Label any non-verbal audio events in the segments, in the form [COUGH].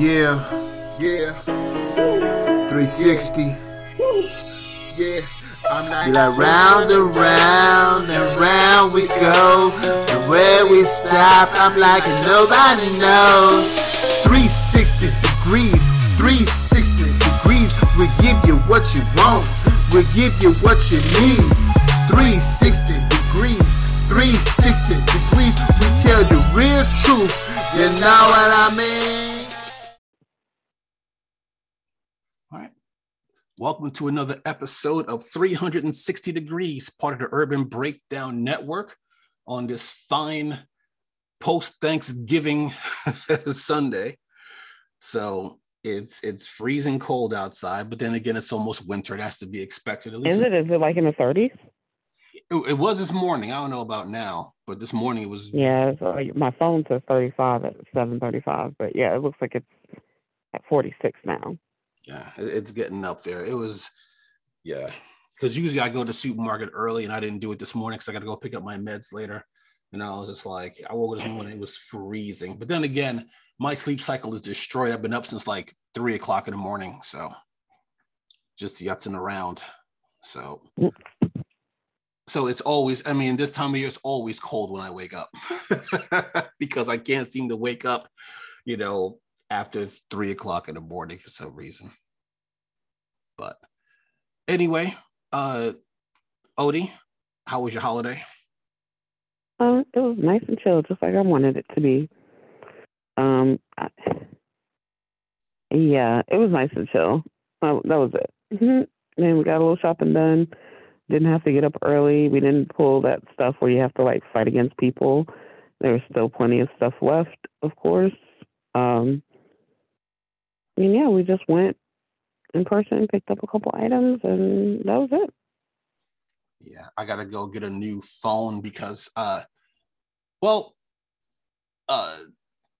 Yeah, yeah. 360. Yeah. I'm like, Be like round and round and round we go. And where we stop, I'm like nobody knows. 360 degrees, 360 degrees. We give you what you want, we give you what you need. 360 degrees, 360 degrees. We tell the real truth, you know what I mean? Welcome to another episode of 360 Degrees, part of the Urban Breakdown Network on this fine post Thanksgiving [LAUGHS] Sunday. So it's it's freezing cold outside, but then again, it's almost winter. It has to be expected. At least Is it? Is it like in the 30s? It, it, was this morning. I don't know about now, but this morning it was. Yeah, so uh, my phone says 35 at 7:35, but yeah, it looks like it's at 46 now yeah, it's getting up there. It was, yeah, because usually I go to supermarket early, and I didn't do it this morning because I got to go pick up my meds later. And I was just like, I woke up this morning, it was freezing. But then again, my sleep cycle is destroyed. I've been up since like three o'clock in the morning, so just yutzing around. So, so it's always. I mean, this time of year it's always cold when I wake up [LAUGHS] because I can't seem to wake up. You know, after three o'clock in the morning for some reason. But anyway, uh Odie, how was your holiday? Uh, it was nice and chill, just like I wanted it to be. Um, I, yeah, it was nice and chill. that was it. Mm-hmm. And we got a little shopping done. Didn't have to get up early. We didn't pull that stuff where you have to like fight against people. There was still plenty of stuff left, of course. Um, and yeah, we just went in person, picked up a couple items, and that was it. Yeah, I gotta go get a new phone because, uh, well, uh,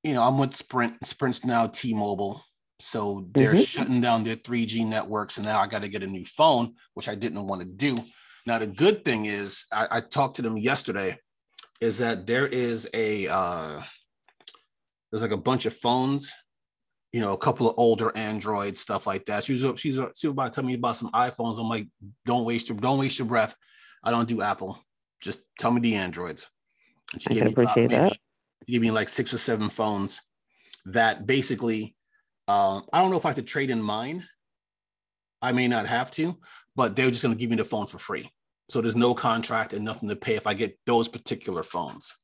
you know, I'm with Sprint. Sprint's now T-Mobile, so they're mm-hmm. shutting down their 3G networks, and now I got to get a new phone, which I didn't want to do. Now, the good thing is, I, I talked to them yesterday, is that there is a uh, there's like a bunch of phones you know, a couple of older Android stuff like that. She was she's she was about to tell me about some iPhones. I'm like, don't waste your don't waste your breath. I don't do Apple. Just tell me the Androids. And she I gave me appreciate about, that. She gave me like six or seven phones that basically uh, I don't know if I have to trade in mine. I may not have to, but they're just going to give me the phone for free. So there's no contract and nothing to pay if I get those particular phones.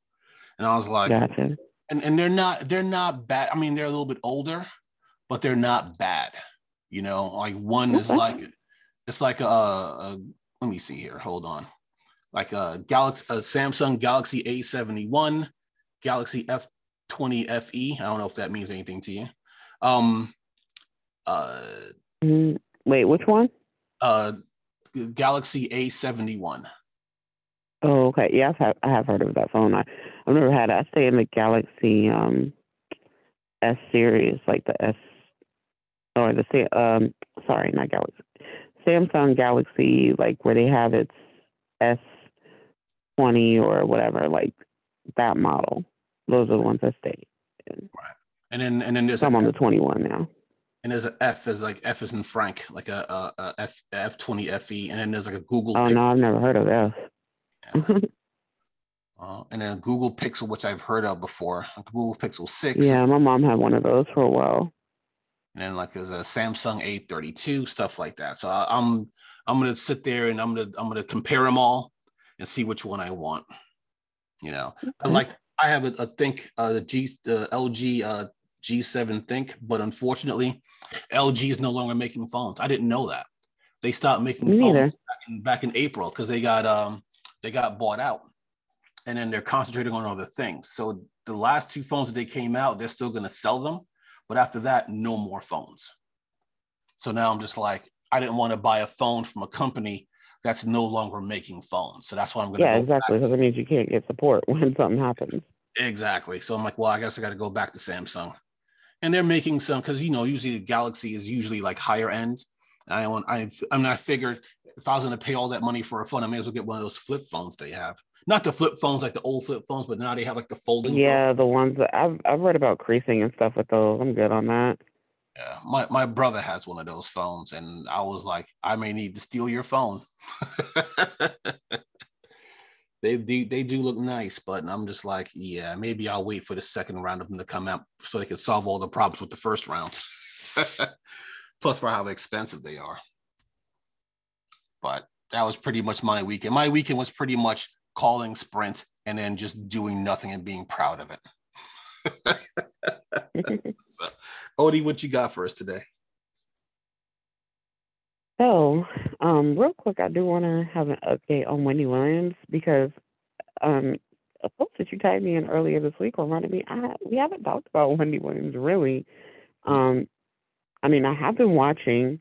And I was like, gotcha and and they're not they're not bad. I mean, they're a little bit older, but they're not bad. You know, like one is like it's like a, a let me see here. Hold on, like a Galaxy a Samsung Galaxy A71, Galaxy F20 FE. I don't know if that means anything to you. Um, uh, mm, wait, which one? Uh, Galaxy A71. Oh, okay. Yeah, I've I have heard of that phone. I, I've never had it. I stay in the Galaxy um, S series, like the S, or the um, sorry, not Galaxy, Samsung Galaxy, like where they have its S twenty or whatever, like that model. Those are the ones I stay in. Right. And then and then there's I'm on the twenty one now. And there's an F is like F is in Frank, like a, a, a F F twenty FE, and then there's like a Google. Oh no, I've never heard of F. [LAUGHS] uh, and then Google Pixel, which I've heard of before, Google Pixel Six. Yeah, my mom had one of those for a while. And then like there's a Samsung A32, stuff like that. So I, I'm I'm gonna sit there and I'm gonna I'm gonna compare them all and see which one I want. You know, okay. I like I have a, a think uh, the G the LG uh, G7 ThinQ, but unfortunately, LG is no longer making phones. I didn't know that they stopped making Me phones back in, back in April because they got um they got bought out and then they're concentrating on other things. So the last two phones that they came out, they're still going to sell them, but after that, no more phones. So now I'm just like, I didn't want to buy a phone from a company that's no longer making phones. So that's why I'm going to. Yeah, go exactly. Because it means you can't get support [LAUGHS] when something happens. Exactly. So I'm like, well, I guess I got to go back to Samsung, and they're making some because you know usually the Galaxy is usually like higher end. I want I I mean I figured if I was going to pay all that money for a phone, I may as well get one of those flip phones they have. Not the flip phones like the old flip phones, but now they have like the folding. Yeah, phone. the ones that I've I've read about creasing and stuff with those. I'm good on that. Yeah, my, my brother has one of those phones, and I was like, I may need to steal your phone. [LAUGHS] they do they do look nice, but I'm just like, yeah, maybe I'll wait for the second round of them to come out so they can solve all the problems with the first round. [LAUGHS] Plus, for how expensive they are. But that was pretty much my weekend. My weekend was pretty much calling Sprint and then just doing nothing and being proud of it. [LAUGHS] so, Odie, what you got for us today? So, um, real quick, I do want to have an update on Wendy Williams because um, a post that you tagged me in earlier this week reminded me I, we haven't talked about Wendy Williams really. Um, I mean, I have been watching,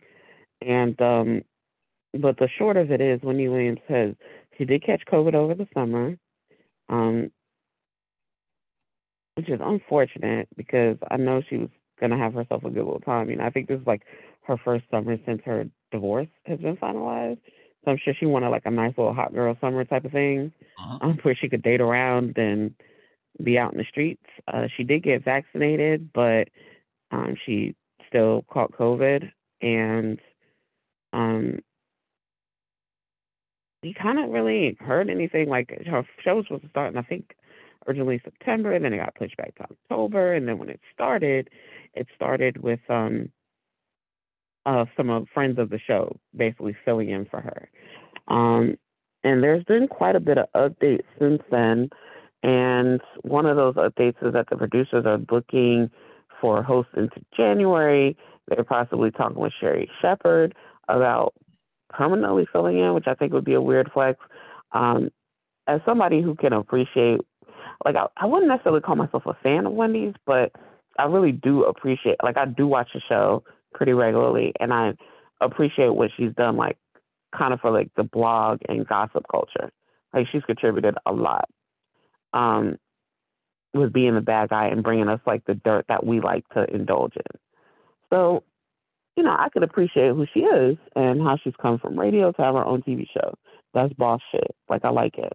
and um, but the short of it is, Wendy Williams says she did catch COVID over the summer, um, which is unfortunate because I know she was gonna have herself a good little time. You know, I think this is like her first summer since her divorce has been finalized. So I'm sure she wanted like a nice little hot girl summer type of thing, uh-huh. um, where she could date around and be out in the streets. Uh, she did get vaccinated, but um, she still caught COVID, and um, you kind of really heard anything. Like her show was supposed to start, and I think originally September, and then it got pushed back to October, and then when it started, it started with um uh some of friends of the show basically filling in for her. Um and there's been quite a bit of updates since then. And one of those updates is that the producers are booking for hosts into January. They're possibly talking with Sherri Shepherd about permanently filling in, which I think would be a weird flex. Um, as somebody who can appreciate, like, I, I wouldn't necessarily call myself a fan of Wendy's, but I really do appreciate, like, I do watch the show pretty regularly, and I appreciate what she's done, like, kind of for like the blog and gossip culture. Like, she's contributed a lot. Um, with being the bad guy and bringing us like the dirt that we like to indulge in. So you know, I could appreciate who she is and how she's come from radio to have her own TV show. That's boss shit. Like I like it.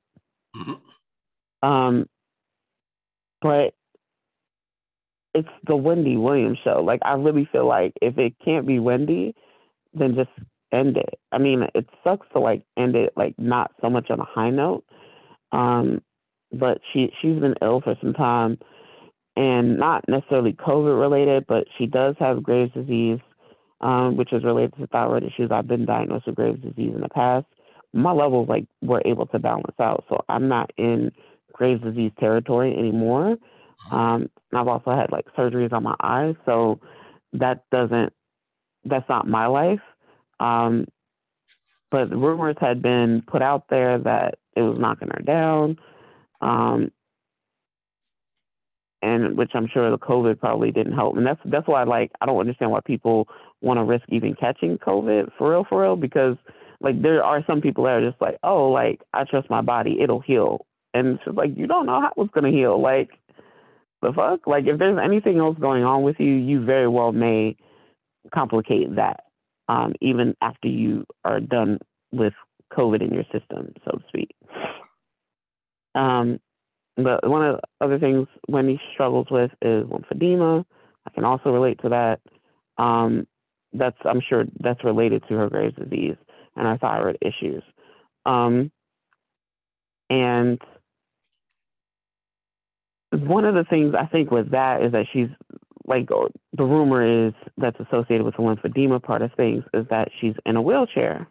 Mm-hmm. Um, but it's the Wendy Williams show. Like I really feel like if it can't be Wendy, then just end it. I mean, it sucks to like end it like not so much on a high note. Um, but she she's been ill for some time and not necessarily COVID related, but she does have Graves' disease um, which is related to thyroid issues. I've been diagnosed with Graves' disease in the past. My levels like were able to balance out, so I'm not in Graves' disease territory anymore. Um, I've also had like surgeries on my eyes, so that doesn't that's not my life. Um, but rumors had been put out there that it was knocking her down. Um, and which I'm sure the COVID probably didn't help. And that's that's why like I don't understand why people want to risk even catching COVID for real, for real, because like there are some people that are just like, oh, like I trust my body, it'll heal, and it's just like you don't know how it's gonna heal. Like the fuck, like if there's anything else going on with you, you very well may complicate that, um, even after you are done with COVID in your system, so to speak. Um, but one of the other things Wendy struggles with is lymphedema. I can also relate to that. Um, that's I'm sure that's related to her Graves' disease and her thyroid issues. Um, and one of the things I think with that is that she's like the rumor is that's associated with the lymphedema part of things is that she's in a wheelchair,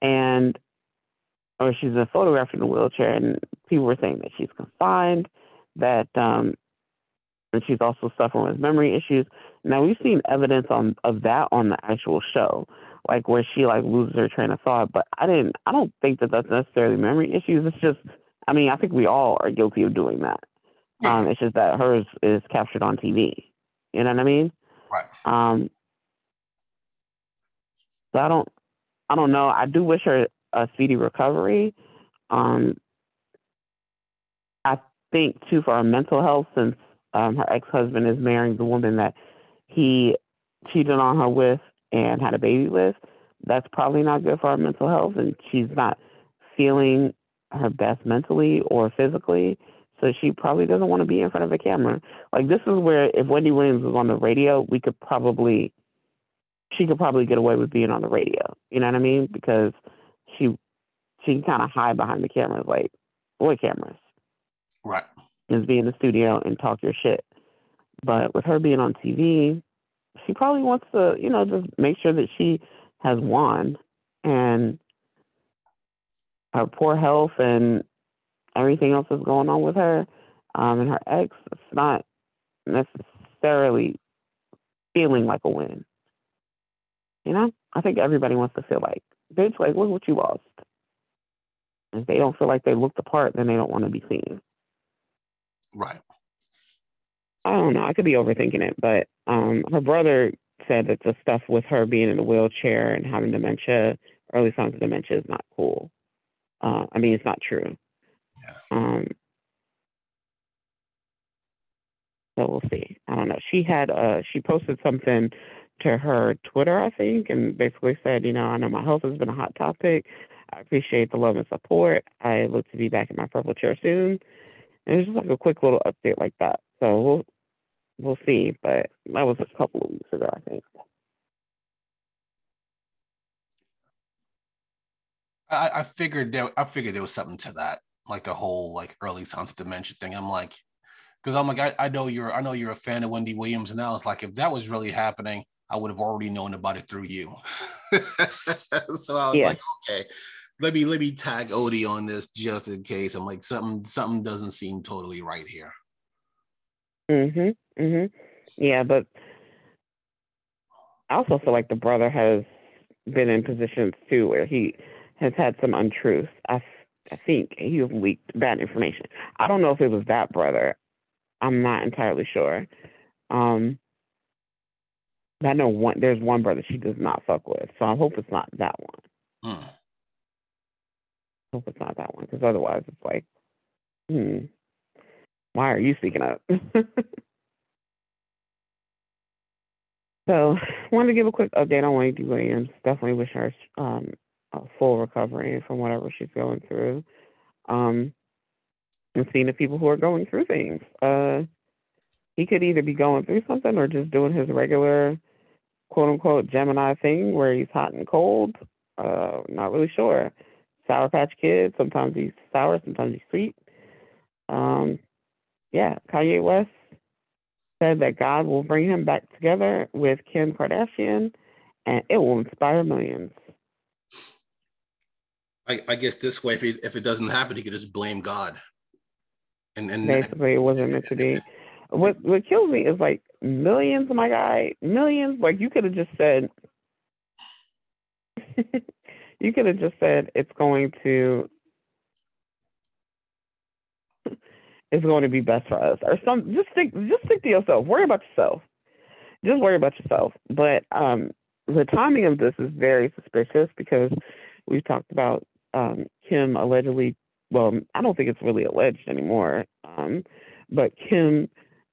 and or she's a photographed in a wheelchair, and people were saying that she's confined, that um, and she's also suffering with memory issues. Now we've seen evidence on of that on the actual show, like where she like loses her train of thought. But I didn't. I don't think that that's necessarily memory issues. It's just. I mean, I think we all are guilty of doing that. Um, it's just that hers is captured on TV. You know what I mean? Right. Um. So I don't. I don't know. I do wish her a speedy recovery. Um, I think too for her mental health, since um, her ex husband is marrying the woman that he cheated on her with and had a baby with. That's probably not good for her mental health, and she's not feeling her best mentally or physically. So she probably doesn't want to be in front of a camera. Like this is where if Wendy Williams was on the radio, we could probably she could probably get away with being on the radio. You know what I mean? Because she she can kind of hide behind the cameras, like boy cameras. Right. Just be in the studio and talk your shit. But with her being on TV, she probably wants to, you know, just make sure that she has won and her poor health and everything else that's going on with her um, and her ex, it's not necessarily feeling like a win. You know, I think everybody wants to feel like, bitch, like, look what you lost. If they don't feel like they looked the part, then they don't want to be seen. Right. I don't know. I could be overthinking it, but um, her brother said that the stuff with her being in a wheelchair and having dementia, early signs of dementia, is not cool. Uh, I mean, it's not true. Yeah. Um, so we'll see. I don't know. She had uh, she posted something to her Twitter, I think, and basically said, you know, I know my health has been a hot topic. I appreciate the love and support. I look to be back in my purple chair soon. And it's just like a quick little update like that. So we'll we'll see. But that was a couple of weeks ago, I think. I, I figured there I figured there was something to that, like the whole like early signs of dementia thing. I'm like, because I'm like, I, I know you're I know you're a fan of Wendy Williams, and I was like, if that was really happening, I would have already known about it through you. [LAUGHS] so I was Yeah. like, okay, let me let me tag Odie on this just in case. I'm like, something something doesn't seem totally right here. Mhm. Mhm. Yeah, but I also feel like the brother has been in positions too where he has had some untruths. I think he leaked bad information. I don't know if it was that brother. I'm not entirely sure. Um, I know one. There's one brother she does not fuck with, so I hope it's not that one. Hmm. I hope it's not that one, because otherwise it's like, hmm, why are you speaking up? [LAUGHS] so, wanted to give a quick update on Wendy Williams. Definitely wish her um, a full recovery from whatever she's going through. Um, and seeing the people who are going through things. Uh, he could either be going through something or just doing his regular quote unquote Gemini thing where he's hot and cold. Uh, not really sure. Sour Patch Kid. Sometimes he's sour, sometimes he's sweet. Um, yeah, Kanye West said that God will bring him back together with Kim Kardashian, and it will inspire millions. I, I guess this way, if it, if it doesn't happen, he could just blame God. And and Basically, it wasn't meant to be. What what kills me is like millions, my guy, millions. Like you could have just said, [LAUGHS] you could have just said it's going to, it's going to be best for us, or some. Just think just think to yourself. Worry about yourself. Just worry about yourself. But um, the timing of this is very suspicious because we've talked about um, Kim allegedly. Well, I don't think it's really alleged anymore. Um, but Kim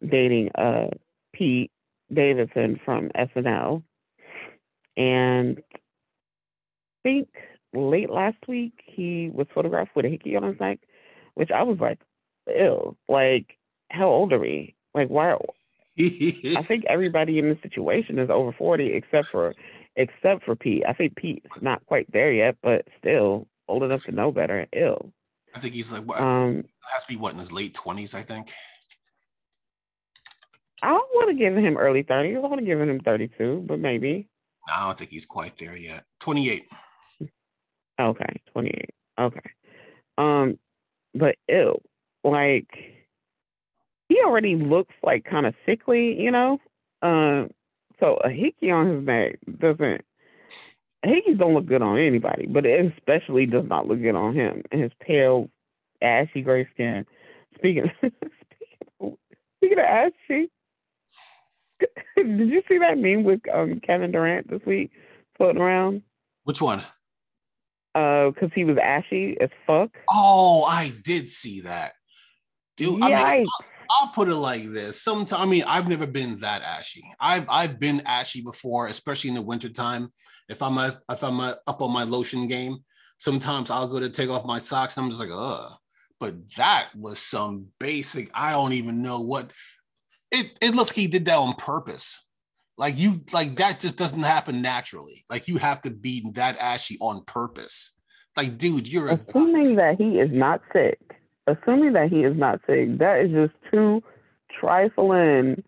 dating uh, Pete Davidson from SNL, and think late last week he was photographed with a hickey on his neck, which I was like, ew. Like, how old are we? Like, why? [LAUGHS] I think everybody in this situation is over forty, except for except for Pete. I think Pete's not quite there yet, but still old enough to know better. Ew. I think he's like what Um, has to be what in his late twenties, I think. I don't want to give him early thirties. I want to give him thirty-two, but maybe. No, I don't think he's quite there yet. Twenty eight. Okay, 28. Okay. Um, but ew, like he already looks like kind of sickly, you know. Um, so a hickey on his neck doesn't. Hickeys don't look good on anybody, but it especially does not look good on him. And his pale, ashy gray skin. Speaking, [LAUGHS] speaking, of, speaking of ashy, [LAUGHS] did you see that meme with um, Kevin Durant this week floating around? Which one? Uh, because he was ashy as fuck. Oh, I did see that. Dude, I mean, I'll, put it like this. Sometimes I mean, I've never been that ashy. I've I've been ashy before, especially in the wintertime. If I'm a, if I'm a, up on my lotion game, sometimes I'll go to take off my socks and I'm just like, ugh. But that was some basic, I don't even know what it it looks like he did that on purpose. Like you like that just doesn't happen naturally. Like you have to be that ashy on purpose. Like, dude, you're assuming that he is not sick. Assuming that he is not sick, that is just too trifling.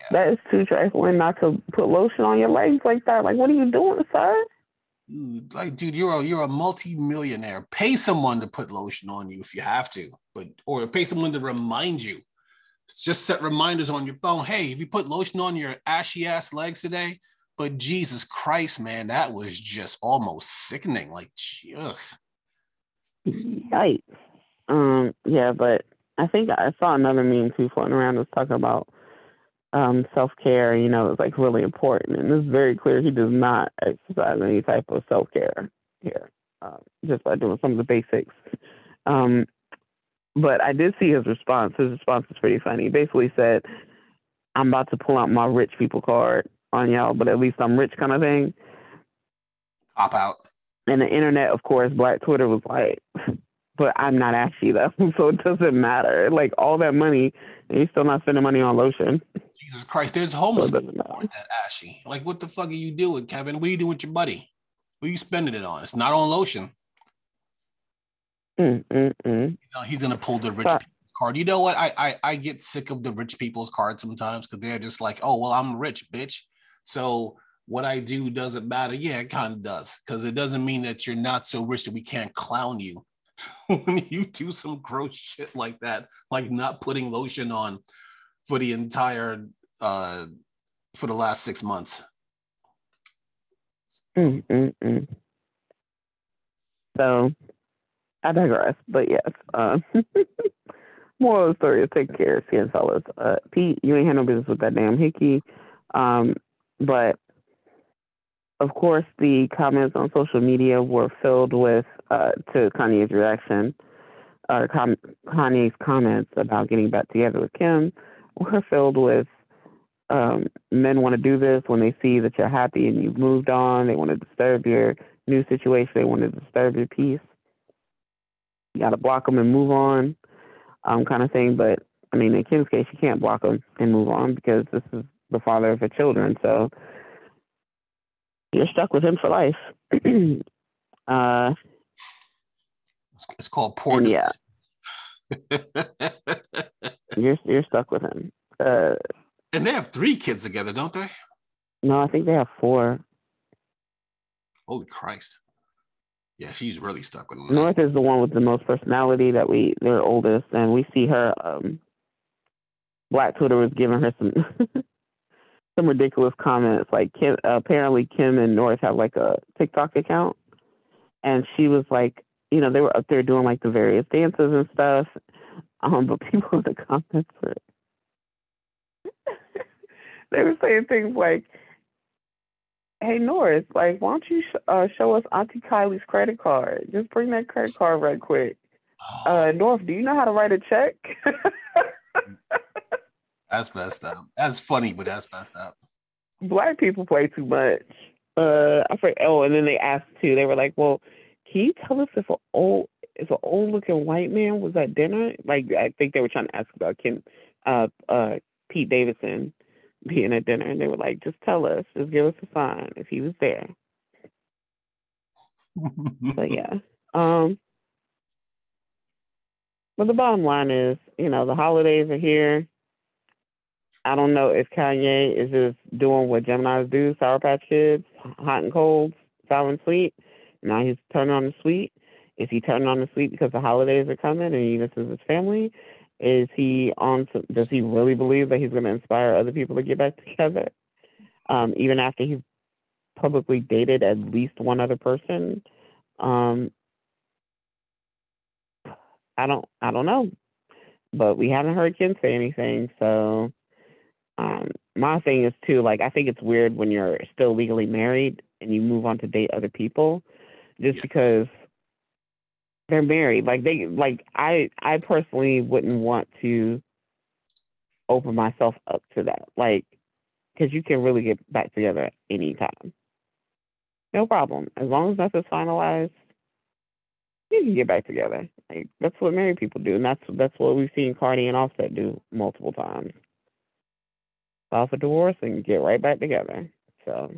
Yeah. That is too trifling not to put lotion on your legs like that. Like, what are you doing, sir? Dude, like, dude, you're a you're a multi-millionaire. Pay someone to put lotion on you if you have to, but or pay someone to remind you. Just set reminders on your phone. Hey, if you put lotion on your ashy ass legs today, but Jesus Christ, man, that was just almost sickening. Like, ugh. Yikes. Um, yeah, but I think I saw another meme too floating around was talking about um, self care, you know, is like really important. And it's very clear he does not exercise any type of self care here, uh, just by doing some of the basics. Um, but I did see his response. His response was pretty funny. He basically said, I'm about to pull out my rich people card on y'all, but at least I'm rich kind of thing. Pop out. And the internet, of course, Black Twitter was like, [LAUGHS] but I'm not ashy though, [LAUGHS] so it doesn't matter. Like all that money, and you're still not spending money on lotion. Jesus Christ, there's homeless so people aren't that ashy. Like, what the fuck are you doing, Kevin? What are you doing with your buddy? What are you spending it on? It's not on lotion. Mm, mm, mm. He's gonna pull the rich card. You know what? I, I I get sick of the rich people's card sometimes because they're just like, oh well, I'm rich, bitch. So what I do doesn't matter. Yeah, it kind of does because it doesn't mean that you're not so rich that we can't clown you [LAUGHS] when you do some gross shit like that, like not putting lotion on for the entire uh for the last six months. Mm, mm, mm. So I digress, but yes. Uh, [LAUGHS] moral of the story is take care skin fellas. Uh, Pete, you ain't had no business with that damn hickey. Um, but of course, the comments on social media were filled with uh, to Kanye's reaction, or com- Kanye's comments about getting back together with Kim were filled with um, men want to do this when they see that you're happy and you've moved on. They want to disturb your new situation. They want to disturb your peace. You got to block them and move on, um, kind of thing. But I mean, in Kim's case, you can't block them and move on because this is the father of her children. So you're stuck with him for life. [CLEARS THROAT] uh, it's called poor. Yeah. [LAUGHS] you're you're stuck with him. Uh, and they have three kids together, don't they? No, I think they have four. Holy Christ! Yeah, she's really stuck with. North is the one with the most personality that we their oldest, and we see her. Um, Black Twitter was giving her some [LAUGHS] some ridiculous comments. Like Kim, apparently Kim and North have like a TikTok account, and she was like, you know, they were up there doing like the various dances and stuff. Um, but [LAUGHS] people in the comments were [LAUGHS] they were saying things like, "Hey North, like, why don't you sh- uh, show us Auntie Kylie's credit card? Just bring that credit card right quick." Uh, North, do you know how to write a check? [LAUGHS] That's messed up. That's funny, but that's messed up. Black people play too much. Uh, I forget. Oh, and then they asked too. They were like, "Well, can you tell us if an old if an old looking white man was at dinner?" Like, I think they were trying to ask about Kim, uh, uh, Pete Davidson being at dinner, and they were like, "Just tell us. Just give us a sign if he was there." but [LAUGHS] yeah. Um. But the bottom line is, you know, the holidays are here. I don't know if Kanye is just doing what Gemini's do, Sour Patch Kids, hot and cold, sour and sweet. Now he's turning on the sweet. Is he turning on the sweet because the holidays are coming and he misses his family? Is he on? To, does he really believe that he's going to inspire other people to get back together? Um, even after he's publicly dated at least one other person. Um, I don't. I don't know, but we haven't heard Kim say anything. So um, my thing is too, like I think it's weird when you're still legally married and you move on to date other people, just yeah. because they're married. Like they, like I, I personally wouldn't want to open myself up to that, like, because you can really get back together at any time. No problem, as long as nothing's finalized. you can get back together. Like that's what married people do, and that's that's what we've seen Cardi and Offset do multiple times. File for divorce and get right back together. So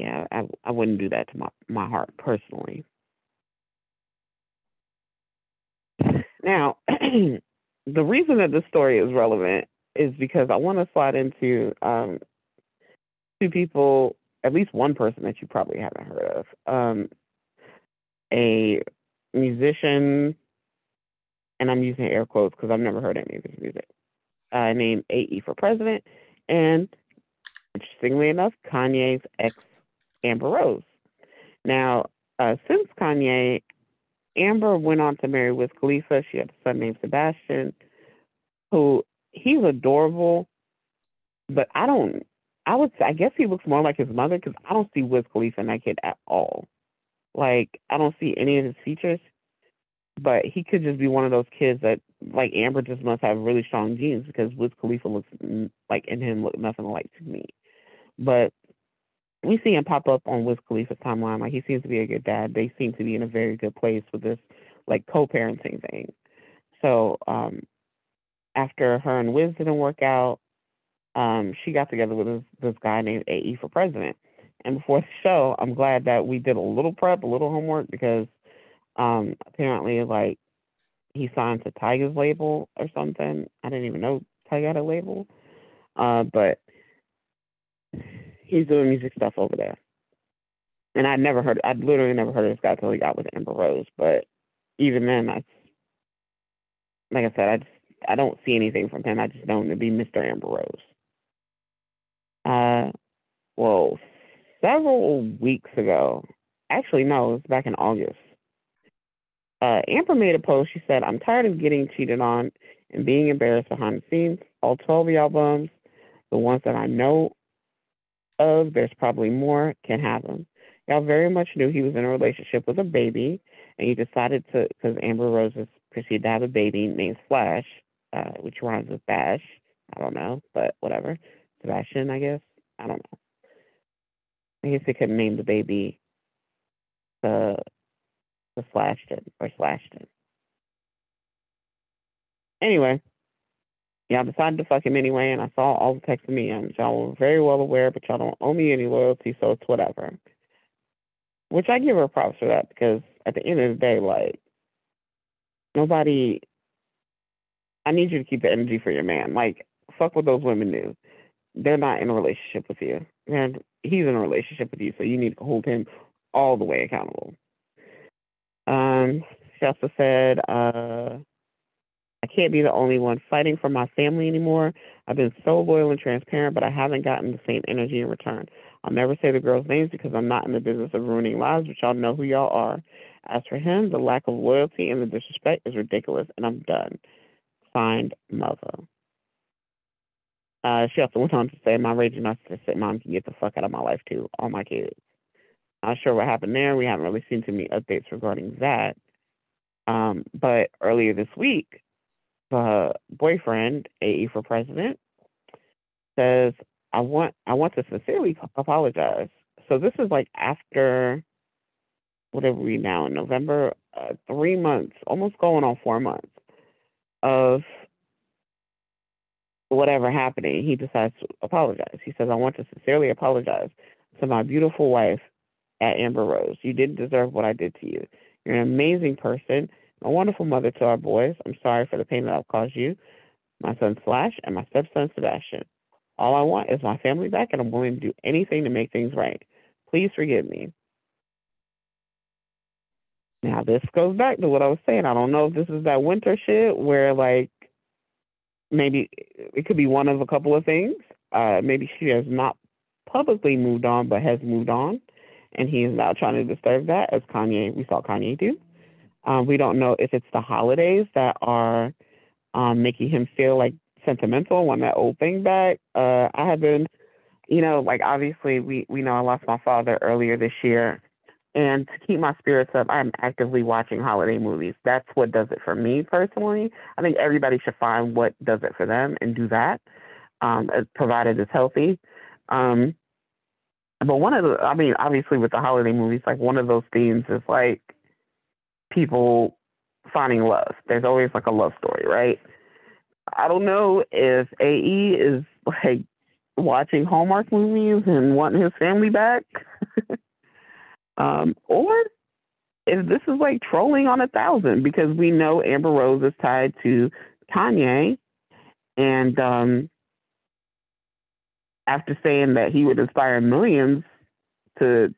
yeah, I I wouldn't do that to my my heart personally. Now, [CLEARS THROAT] the reason that this story is relevant is because I want to slide into um, two people, at least one person that you probably haven't heard of. Um, a musician, and I'm using air quotes because I've never heard any of his music, uh, named AE for President, and interestingly enough, Kanye's ex Amber Rose. Now, uh, since Kanye, Amber went on to marry Wiz Khalifa. She had a son named Sebastian, who he's adorable, but I don't. I would. I guess he looks more like his mother because I don't see Wiz Khalifa in that kid at all. Like I don't see any of his features, but he could just be one of those kids that like Amber just must have really strong genes because Wiz Khalifa looks mm, like in him look nothing like to me. But we see him pop up on Wiz Khalifa's timeline. Like he seems to be a good dad. They seem to be in a very good place with this like co-parenting thing. So um, after her and Wiz didn't work out, um, she got together with this, this guy named AE for president. And before the show, I'm glad that we did a little prep, a little homework, because um, apparently, like, he signed to Tyga's label or something. I didn't even know Tyga had a label. Uh, but he's doing music stuff over there. And I'd never heard, I'd literally never heard of this guy until he got with Amber Rose. But even then, I, like I said, I just, I don't see anything from him. I just know him to be Mr. Amber Rose. Uh, well, several weeks ago. Actually, no, it was back in August. Uh, Amber made a post. She said, I'm tired of getting cheated on and being embarrassed behind the scenes. All 12 of y'all bums, the ones that I know of, there's probably more, can have them. Y'all very much knew he was in a relationship with a baby, and you decided to, because Amber Rose is proceeded to have a baby named Flash, uh, which rhymes with Bash. I don't know, but whatever. Sebastian, I guess. I don't know. I guess they couldn't name the baby the the Slashton or Slashton. Anyway, y'all decided to fuck him anyway, and I saw all the texts and DMs. Y'all were very well aware, but y'all don't owe me any loyalty, so it's whatever. Which I give her props for that because at the end of the day, like nobody. I need you to keep the energy for your man. Like fuck what those women do. They're not in a relationship with you, and he's in a relationship with you, so you need to hold him all the way accountable. Um, she also said, uh, I can't be the only one fighting for my family anymore. I've been so loyal and transparent, but I haven't gotten the same energy in return. I'll never say the girls' names because I'm not in the business of ruining lives, but y'all know who y'all are. As for him, the lack of loyalty and the disrespect is ridiculous, and I'm done. Signed, Mother. Uh, she also went on to say, my raging narcissistic mom can get the fuck out of my life too, all my kids. Not sure what happened there. We haven't really seen too many updates regarding that. Um, but earlier this week, boyfriend, AE for president, says, I want I want to sincerely apologize. So this is like after whatever we now in November, uh, three months, almost going on four months of whatever happening, he decides to apologize. He says, I want to sincerely apologize to my beautiful wife at Amber Rose. You didn't deserve what I did to you. You're an amazing person, a wonderful mother to our boys. I'm sorry for the pain that I've caused you, my son Slash, and my stepson Sebastian. All I want is my family back, and I'm willing to do anything to make things right. Please forgive me. Now, this goes back to what I was saying. I don't know if this is that winter shit where, like, maybe it could be one of a couple of things. Uh, maybe she has not publicly moved on, but has moved on, and he is now trying to disturb that, as Kanye we saw Kanye do. Um, we don't know if it's the holidays that are um, making him feel like sentimental, want that old thing back. Uh, I have been, you know, like obviously we we know I lost my father earlier this year, and to keep my spirits up, I'm actively watching holiday movies. That's what does it for me personally. I think everybody should find what does it for them and do that, um, provided it's healthy. Um, but one of the, I mean, obviously with the holiday movies, like one of those themes is like people finding love. There's always like a love story, right? I don't know if AE is like watching Hallmark movies and wanting his family back, [LAUGHS] um, or if this is like trolling on a thousand because we know Amber Rose is tied to Kanye, and um, after saying that he would inspire millions to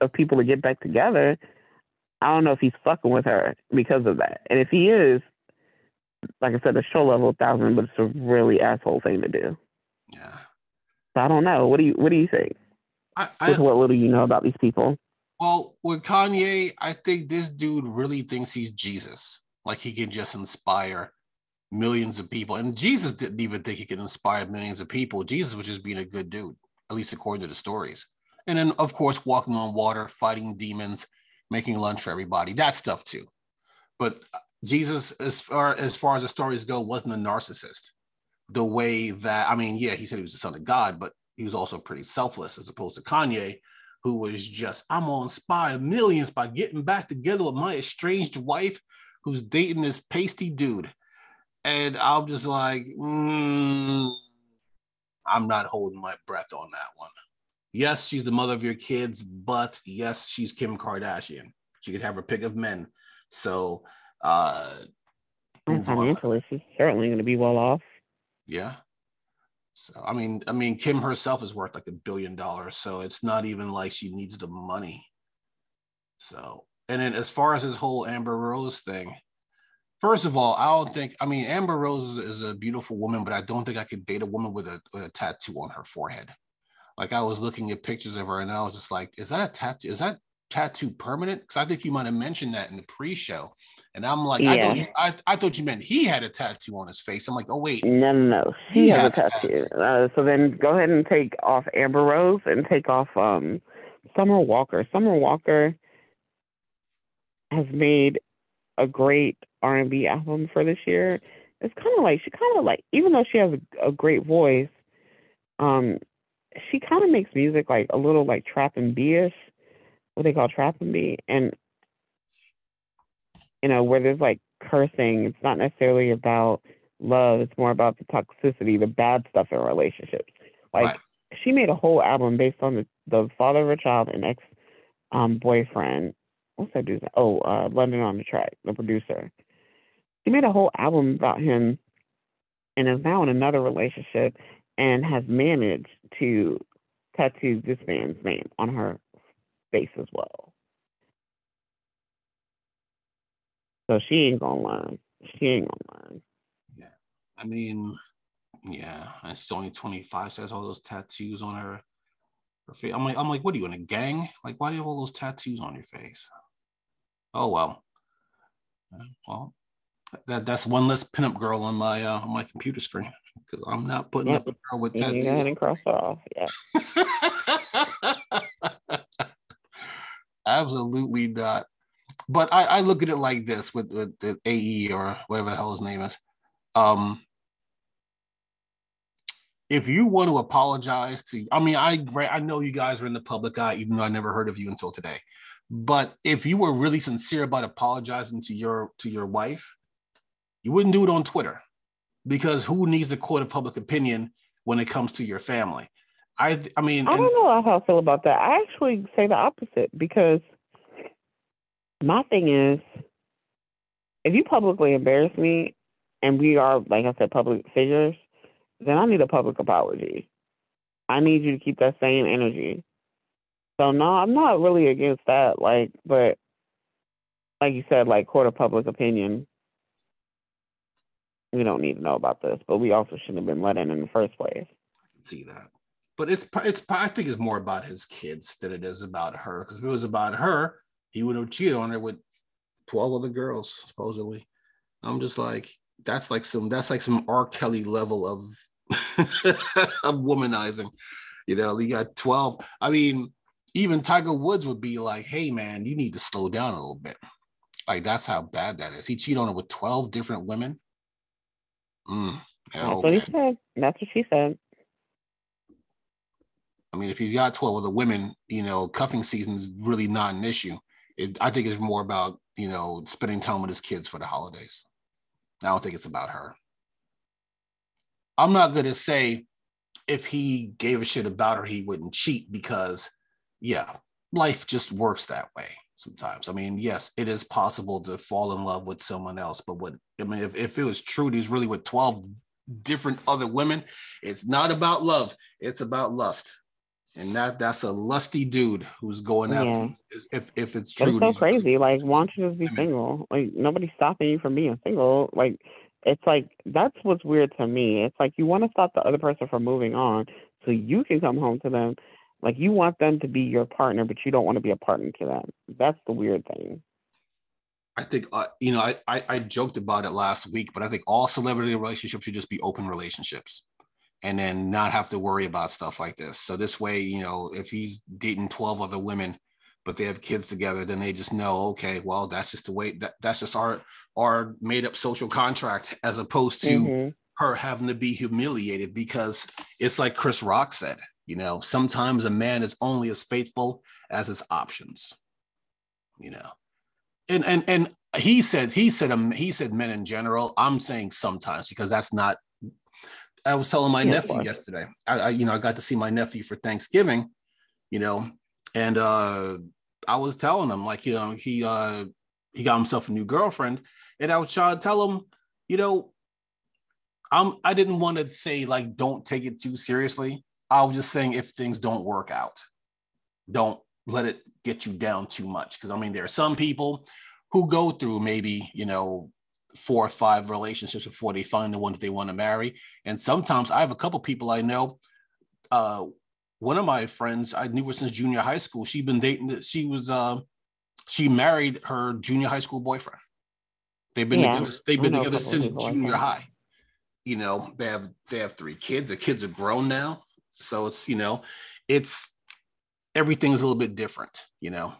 of people to get back together, I don't know if he's fucking with her because of that. And if he is, like I said, the show level thousand, but it's a really asshole thing to do. Yeah. So I don't know. What do you What do you think? I, I With what little you know about these people? well with Kanye, I think this dude really thinks he's Jesus. Like he can just inspire millions of people. And Jesus didn't even think he could inspire millions of people. Jesus was just being a good dude, at least according to the stories. And then, of course, walking on water, fighting demons, making lunch for everybody. That stuff too. But Jesus, as far as far as the stories go, wasn't a narcissist. The way that I mean, yeah, he said he was the son of God, but he was also pretty selfless, as opposed to Kanye, who was just, I'm gonna inspire millions by getting back together with my estranged wife, who's dating this pasty dude. And I'm just like, mm, I'm not holding my breath on that one. Yes, she's the mother of your kids, but yes, she's Kim Kardashian. She could have her pick of men. So, uh, financially, she's certainly going to be well off. yeah. So I mean, I mean, Kim herself is worth like a billion dollars, so it's not even like she needs the money. So, and then as far as this whole Amber Rose thing, first of all, I don't think. I mean, Amber Rose is, is a beautiful woman, but I don't think I could date a woman with a, with a tattoo on her forehead. Like I was looking at pictures of her, and I was just like, "Is that a tattoo? Is that tattoo permanent?" Because I think you might have mentioned that in the pre-show, and I'm like, I, Yeah. thought you, I, I thought you meant he had a tattoo on his face. I'm like, oh wait, No, no, no. She He has a has a tattoo. tattoo. Uh, so then go ahead and take off Amber Rose and take off um, Summer Walker. Summer Walker has made a great R&B album for this year. It's kind of like she kind of like even though she has a, a great voice, um, she kind of makes music like a little like trap and B-ish, what they call trap and B, and you know where there's like cursing. It's not necessarily about love. It's more about the toxicity, the bad stuff in relationships. Like Right. she made a whole album based on the, the father of her child and ex um boyfriend. What's that dude's? Oh, uh, London on da Track, the producer. She made a whole album about him, and is now in another relationship, and has managed to tattoo this man's name on her face as well. So she ain't gonna learn. She ain't gonna learn. I mean, yeah, and she's only 25. She has all those tattoos on her, her face. I'm like, I'm like, what are you in a gang? Like, why do you have all those tattoos on your face? Oh well. Well, that that's one less pinup girl on my uh, on my computer screen because I'm not putting Yep. up a girl with can go ahead and cross off. Yeah. [LAUGHS] Absolutely not. But I, I look at it like this with, with the AE or whatever the hell his name is. Um, if you want to apologize to, I mean, I I know you guys are in the public eye, even though I never heard of you until today. But if you were really sincere about apologizing to your to your wife, you wouldn't do it on Twitter, because who needs the court of public opinion when it comes to your family? I I mean, I don't know how I feel about that. I actually say the opposite because my thing is if you publicly embarrass me and we are, like I said, public figures, then I need a public apology. I need you to keep that same energy. So no, I'm not really against that. Like, but like you said, like court of public opinion. We don't need to know about this, but we also shouldn't have been let in in the first place. I can see that. But it's it's I think it's more about his kids than it is about her. Because if it was about her, he would have cheated on her with twelve other girls supposedly. I'm just like that's like some that's like some R. Kelly level of [LAUGHS] of womanizing. You know, you got twelve. I mean, even Tiger Woods would be like, "Hey, man, you need to slow down a little bit." Like that's how bad that is. He cheated on her with twelve different women. Mm, That's what he said. That's what she said. I mean, if he's got 12 other women, you know, cuffing season is really not an issue. It, I think it's more about, you know, spending time with his kids for the holidays. I don't think it's about her. I'm not going to say if he gave a shit about her, he wouldn't cheat because, yeah, life just works that way sometimes. I mean, yes, it is possible to fall in love with someone else, but what I mean, if, if it was true, he's really with 12 different other women, it's not about love, it's about lust. And that that's a lusty dude who's going after if if it's true. It's so crazy. Like, why don't you just be single? Like nobody's stopping you from being single. Like it's like that's what's weird to me. It's like you want to stop the other person from moving on so you can come home to them. Like you want them to be your partner, but you don't want to be a partner to them. That's the weird thing. I think uh, you know I, I, I joked about it last week, but I think all celebrity relationships should just be open relationships, and then not have to worry about stuff like this. So this way, you know, if he's dating twelve other women, but they have kids together, then they just know, okay, well, that's just the way that that's just our our made up social contract, as opposed to mm-hmm. her having to be humiliated because it's like Chris Rock said, you know, sometimes a man is only as faithful as his options. You know, and and and he said he said um, he said men in general. I'm saying sometimes because that's not. I was telling my yeah, nephew yesterday. I, I you know I got to see my nephew for Thanksgiving. You know, and uh, I was telling him like you know he uh, he got himself a new girlfriend, and I was trying to tell him, you know, I'm I didn't want to say like don't take it too seriously. I was just saying if things don't work out, don't let it get you down too much. Because I mean, there are some people who go through maybe you know four or five relationships before they find the one that they want to marry. And sometimes I have a couple people I know. Uh, one of my friends I knew her since junior high school. She'd been dating. She was uh, she married her junior high school boyfriend. They've been yeah. together. They've been together since junior high. You know, they have they have three kids. The kids are grown now, so it's you know, it's everything's a little bit different. You know,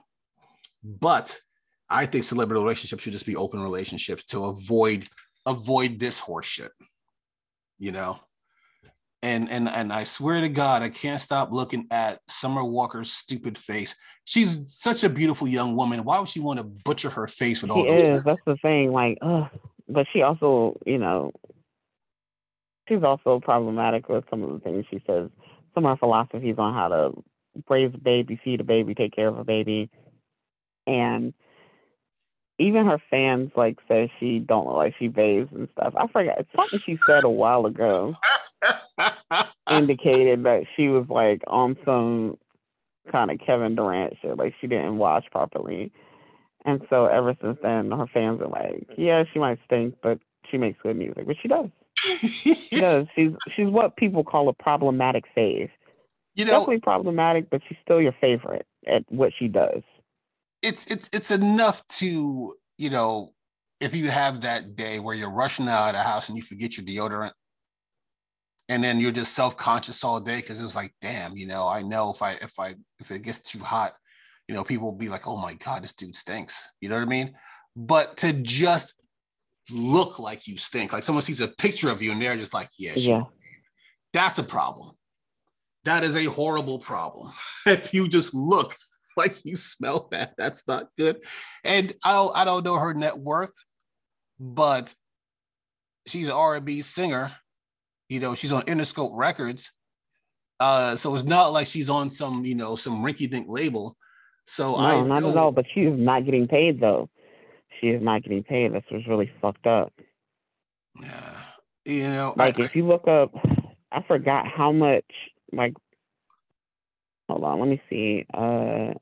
but I think celebrity relationships should just be open relationships to avoid avoid this horseshit. You know, and and and I swear to God, I can't stop looking at Summer Walker's stupid face. She's such a beautiful young woman. Why would she want to butcher her face with all she those? Is. That's the thing. Like, ugh. but she also, you know, she's also problematic with some of the things she says. Some of her philosophies on how to raise a baby, feed a baby, take care of a baby, and even her fans like say she don't look like she bathes and stuff. I forgot it's something she said a while ago [LAUGHS] indicated that she was like on some kind of Kevin Durant shit, like she didn't wash properly. And so ever since then, her fans are like, yeah, she might stink, but she makes good music, which she does. She does. She's she's what people call a problematic fave. You know, definitely problematic, but she's still your favorite at what she does it's it's it's enough to you know if you have that day where you're rushing out of the house and you forget your deodorant and then you're just self-conscious all day because it was like damn you know i know if i if i if it gets too hot you know people will be like oh my god this dude stinks you know what i mean but to just look like you stink like someone sees a picture of you and they're just like yeah, yeah. that's a problem that is a horrible problem [LAUGHS] if you just look like you smell bad, That's not good. And I don't I don't know her net worth, but she's an R&B singer. You know, she's on Interscope Records. Uh, so it's not like she's on some, you know, some rinky-dink label. So no, I not know, at all. But she's not getting paid though. She is not getting paid. That's what's really fucked up. Yeah, you know, like I, if you look up, I forgot how much. Like, hold on, let me see. Uh,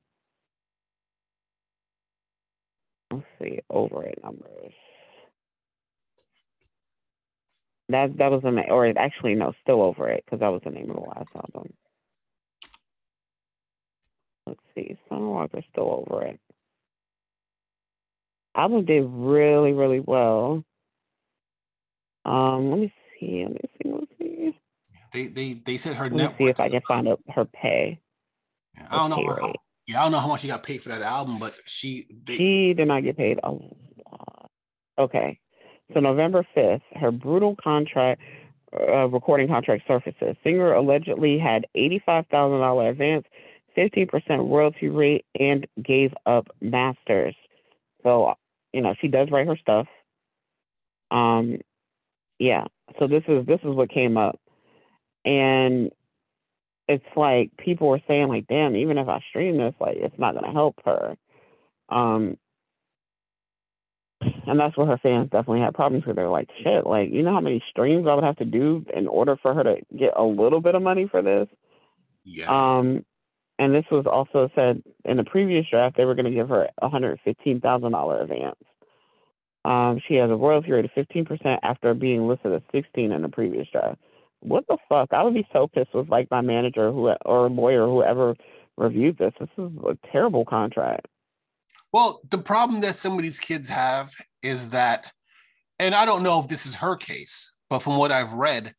let's see, over it numbers. That that was the name, or actually no, still over it because that was the name of the last album. Let's see, Summer Walker still over it. Album did really really well. Um, let me see, let me see, let me see. They they they said her let me see if I can find out her pay. Yeah, I don't know. How, yeah, I don't know how much she got paid for that album, but she they, she did not get paid a lot. Okay, so November fifth, her brutal contract. Uh, recording contract surfaces. Singer allegedly had $85,000 advance, 15% royalty rate, and gave up masters. So you know, she does write her stuff. Um, yeah. So this is this is what came up, and it's like people were saying like, damn, even if I stream this, like it's not gonna help her. Um, and that's what her fans definitely had problems with. They're like, shit, like you know how many streams I would have to do in order for her to get a little bit of money for this. Yeah. Um, and this was also said in the previous draft they were going to give her a hundred fifteen thousand dollar advance. Um, she has a royalty rate of fifteen percent after being listed as sixteen in the previous draft. What the fuck? I would be so pissed with like my manager who or lawyer whoever reviewed this. This is a terrible contract. Well, the problem that some of these kids have is that, and I don't know if this is her case, but from what I've read,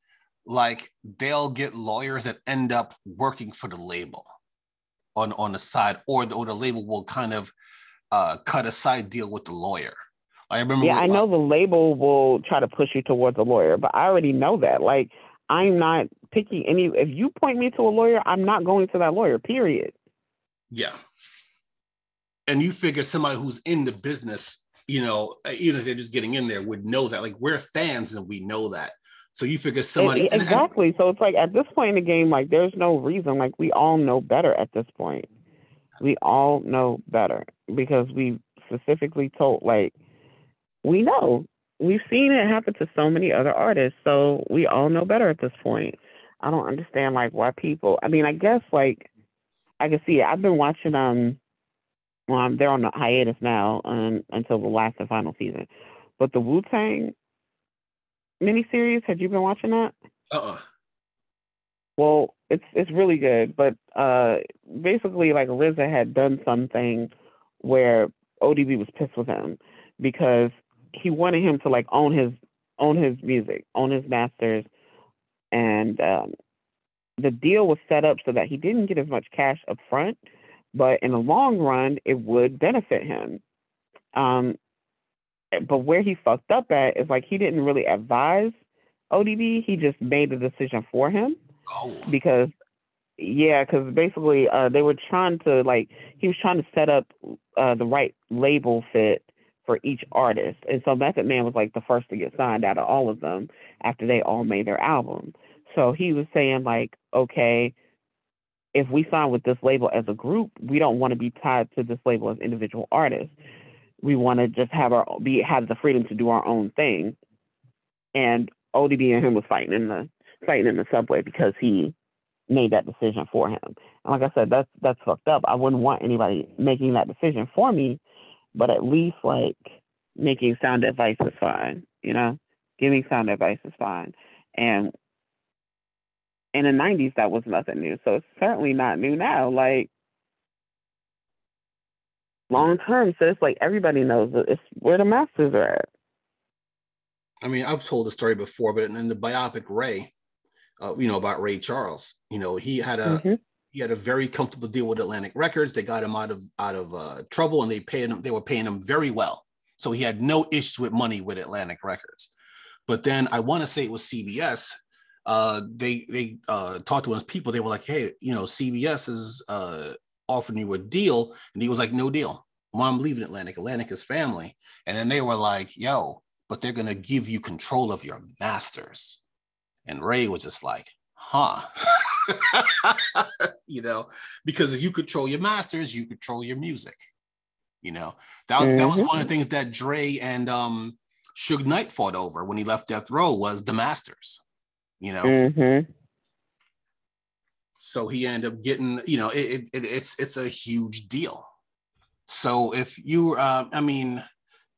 like they'll get lawyers that end up working for the label on on the side, or the, or the label will kind of uh, cut a side deal with the lawyer. I remember. Yeah, I know the label will try to push you towards a lawyer, but I already know that. Like, I'm not picking any. If you point me to a lawyer, I'm not going to that lawyer. Period. Yeah. And you figure somebody who's in the business, you know, even if they're just getting in there, would know that. Like we're fans and we know that. So you figure somebody exactly. And, and, so it's like at this point in the game, like there's no reason. Like we all know better at this point. We all know better because we specifically told like we know we've seen it happen to so many other artists. So we all know better at this point. I don't understand like why people. I mean, I guess like I can see it. I've been watching um, well, they're on the hiatus now um, until the last and final season. But the Wu Tang miniseries. Had you been watching that? Uh. Uh-uh. Well, it's it's really good, but uh, basically, like RZA had done something where ODB was pissed with him because he wanted him to like own his own his music, own his masters, and um, the deal was set up so that he didn't get as much cash up front, but in the long run, it would benefit him. Um, but where he fucked up at is like he didn't really advise ODB. He just made the decision for him. Oh. Because yeah, because basically uh, they were trying to like he was trying to set up uh, the right label fit for each artist, and so Method Man was like the first to get signed out of all of them after they all made their album. So he was saying like, okay, if we sign with this label as a group, we don't want to be tied to this label as individual artists we want to just have our be have the freedom to do our own thing. And ODB and him was fighting in the fighting in the subway because he made that decision for him. And like I said, that's that's fucked up. I wouldn't want anybody making that decision for me, but at least like making sound advice is fine, you know? Giving sound advice is fine. And in the nineties that was nothing new. So it's certainly not new now. Like long term. So it's like everybody knows that it's where the masters are at. I mean, I've told the story before, but in the biopic Ray, uh, you know about Ray Charles. You know, he had a mm-hmm. he had a very comfortable deal with Atlantic Records. They got him out of out of uh, trouble, and they paid him. They were paying him very well, so he had no issues with money with Atlantic Records. But then I want to say it was CBS. Uh, they they uh, talked to his people. They were like, "Hey, you know, CBS is offering you a deal. And he was like, no deal. Mom, leaving Atlantic. Atlantic is family. And then they were like, yo, but they're going to give you control of your masters. And Ray was just like, huh? [LAUGHS] you know, because if you control your masters, you control your music. You know, that, mm-hmm. that was one of the mm-hmm. things that Dre and um, Suge Knight fought over when he left Death Row was the masters. You know, mm-hmm. So he ended up getting, you know, it, it, it's it's a huge deal. So if you, uh, I mean,